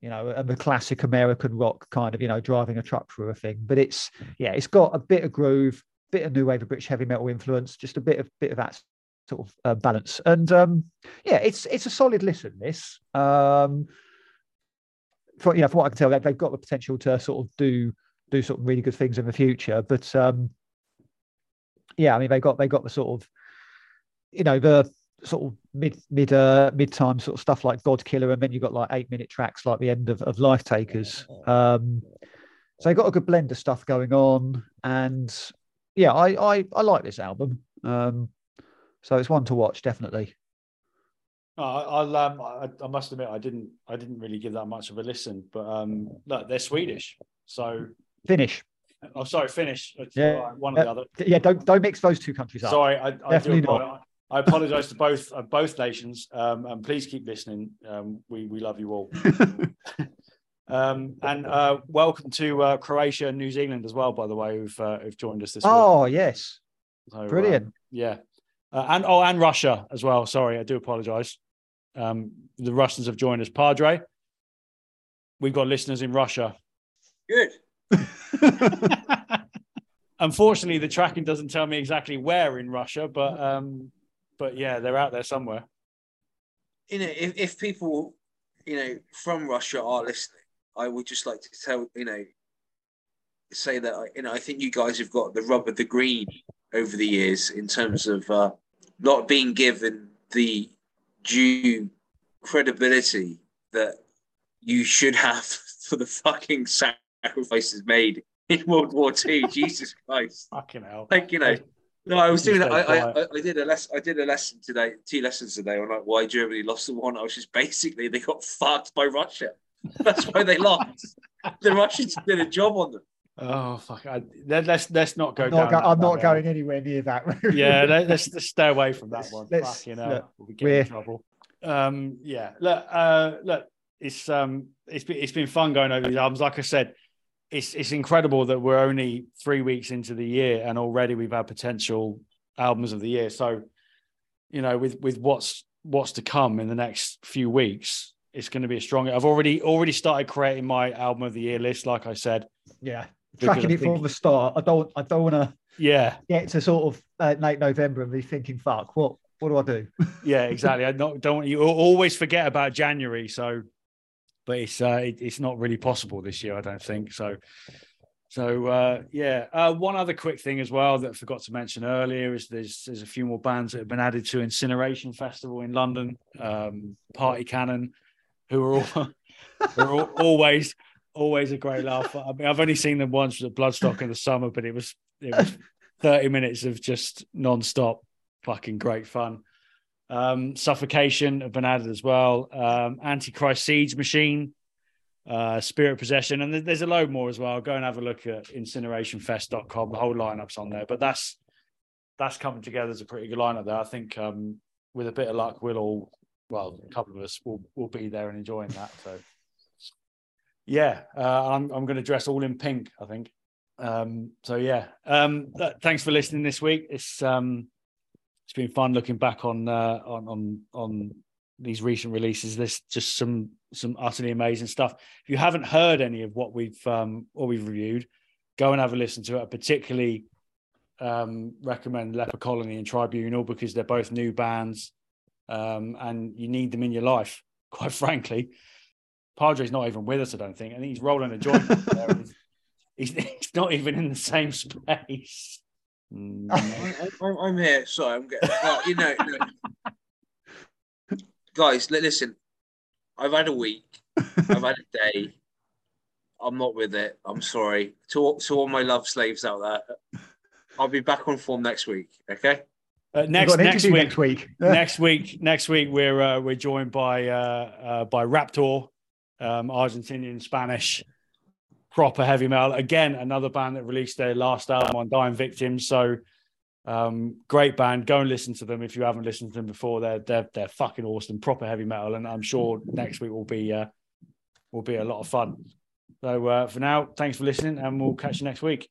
you know, and the classic American rock kind of, you know, driving a truck through a thing. But it's yeah, it's got a bit of groove, bit of new wave of British heavy metal influence, just a bit of bit of that sort of uh, balance. And um, yeah, it's it's a solid listen. This. Um, for you know, from what I can tell, they- they've got the potential to sort of do do sort of really good things in the future. But um, yeah, I mean, they got they got the sort of, you know, the sort of mid mid uh mid time sort of stuff like God Killer, and then you got like eight minute tracks like the end of, of Life Takers. Um, so they got a good blend of stuff going on, and yeah, I I, I like this album. Um, so it's one to watch definitely. I- I'll. Um, I, I must admit, I didn't. I didn't really give that much of a listen. But um, look, they're Swedish, so Finish. Oh, sorry, Finnish. Yeah. one or the other. Yeah, don't don't mix those two countries up. Sorry, I, I do. Definitely not. apologize. I apologise to both uh, both nations, um, and please keep listening. Um, we we love you all. um, and uh, welcome to uh, Croatia and New Zealand as well, by the way, who've uh, who've joined us this week. Oh yes, So, brilliant. yeah. Uh, and oh, and Russia as well. Sorry, I do apologize. Um, the Russians have joined us. Padre, we've got listeners in Russia. Good. Unfortunately, the tracking doesn't tell me exactly where in Russia, but um, but yeah, they're out there somewhere. You know, if, if people, you know, from Russia are listening, I would just like to tell, you know, say that, you know, I think you guys have got the rub of the green over the years in terms of uh, not being given the due credibility that you should have for the fucking sacrifices made in World War II. Jesus Christ! Fucking hell! Like you know, no, I was doing that. I, I, I did a lesson. I did a lesson today, two lessons today on like why Germany lost the war. I was just basically they got fucked by Russia. That's why they lost. the Russians did a job on them. Oh fuck! I, let's let's not go. I'm not, down go, I'm not going anywhere near that. yeah, let's, let's stay away from that one. Let's, you know, look, we'll be getting in trouble. Um, yeah, look, uh, look, it's um, it's been it's been fun going over these albums. Like I said, it's it's incredible that we're only three weeks into the year and already we've had potential albums of the year. So, you know, with with what's what's to come in the next few weeks, it's going to be a strong. I've already already started creating my album of the year list. Like I said, yeah, tracking it think, from the start. I don't I don't want to yeah get to sort of uh, late November and be thinking, fuck, what what do I do? yeah, exactly. I not, don't you always forget about January. So, but it's uh, it, it's not really possible this year. I don't think so. So uh, yeah, uh, one other quick thing as well that I forgot to mention earlier is there's there's a few more bands that have been added to Incineration Festival in London. Um, Party Cannon, who are all, are all, always always a great laugh. I mean, I've only seen them once at Bloodstock in the summer, but it was it was 30 minutes of just non-stop fucking great fun. Um, Suffocation have been added as well. Um, Antichrist Siege Machine, uh, Spirit Possession, and there's a load more as well. Go and have a look at incinerationfest.com. The whole lineup's on there, but that's that's coming together as a pretty good lineup there. I think um, with a bit of luck, we'll all, well, a couple of us will will be there and enjoying that. So yeah, uh, I'm I'm going to dress all in pink. I think. Um, so yeah, um, th- thanks for listening this week. It's um, it's been fun looking back on uh, on on on these recent releases. There's just some some utterly amazing stuff. If you haven't heard any of what we've um, what we've reviewed, go and have a listen to it. I particularly um, recommend Leper Colony and Tribunal because they're both new bands, um, and you need them in your life. Quite frankly, Padre's not even with us, I don't think. I think he's rolling a joint. he's, he's, not even in the same space. Mm. I, am here. Sorry, I'm getting. Well, you know, guys, listen. I've had a week. I've had a day. I'm not with it. I'm sorry to all, to all my love slaves out there. I'll be back on form next week. Okay. Uh, next next week, next week, next week, next week, we're uh, we're joined by uh, uh by Raptore, um, Argentinian Spanish proper heavy metal. Again, another band that released their last album on Dying Victims. So um, great band. Go and listen to them if you haven't listened to them before. They're they're they're fucking awesome, proper heavy metal, and I'm sure next week will be uh, will be a lot of fun. So uh, for now, thanks for listening, and we'll catch you next week.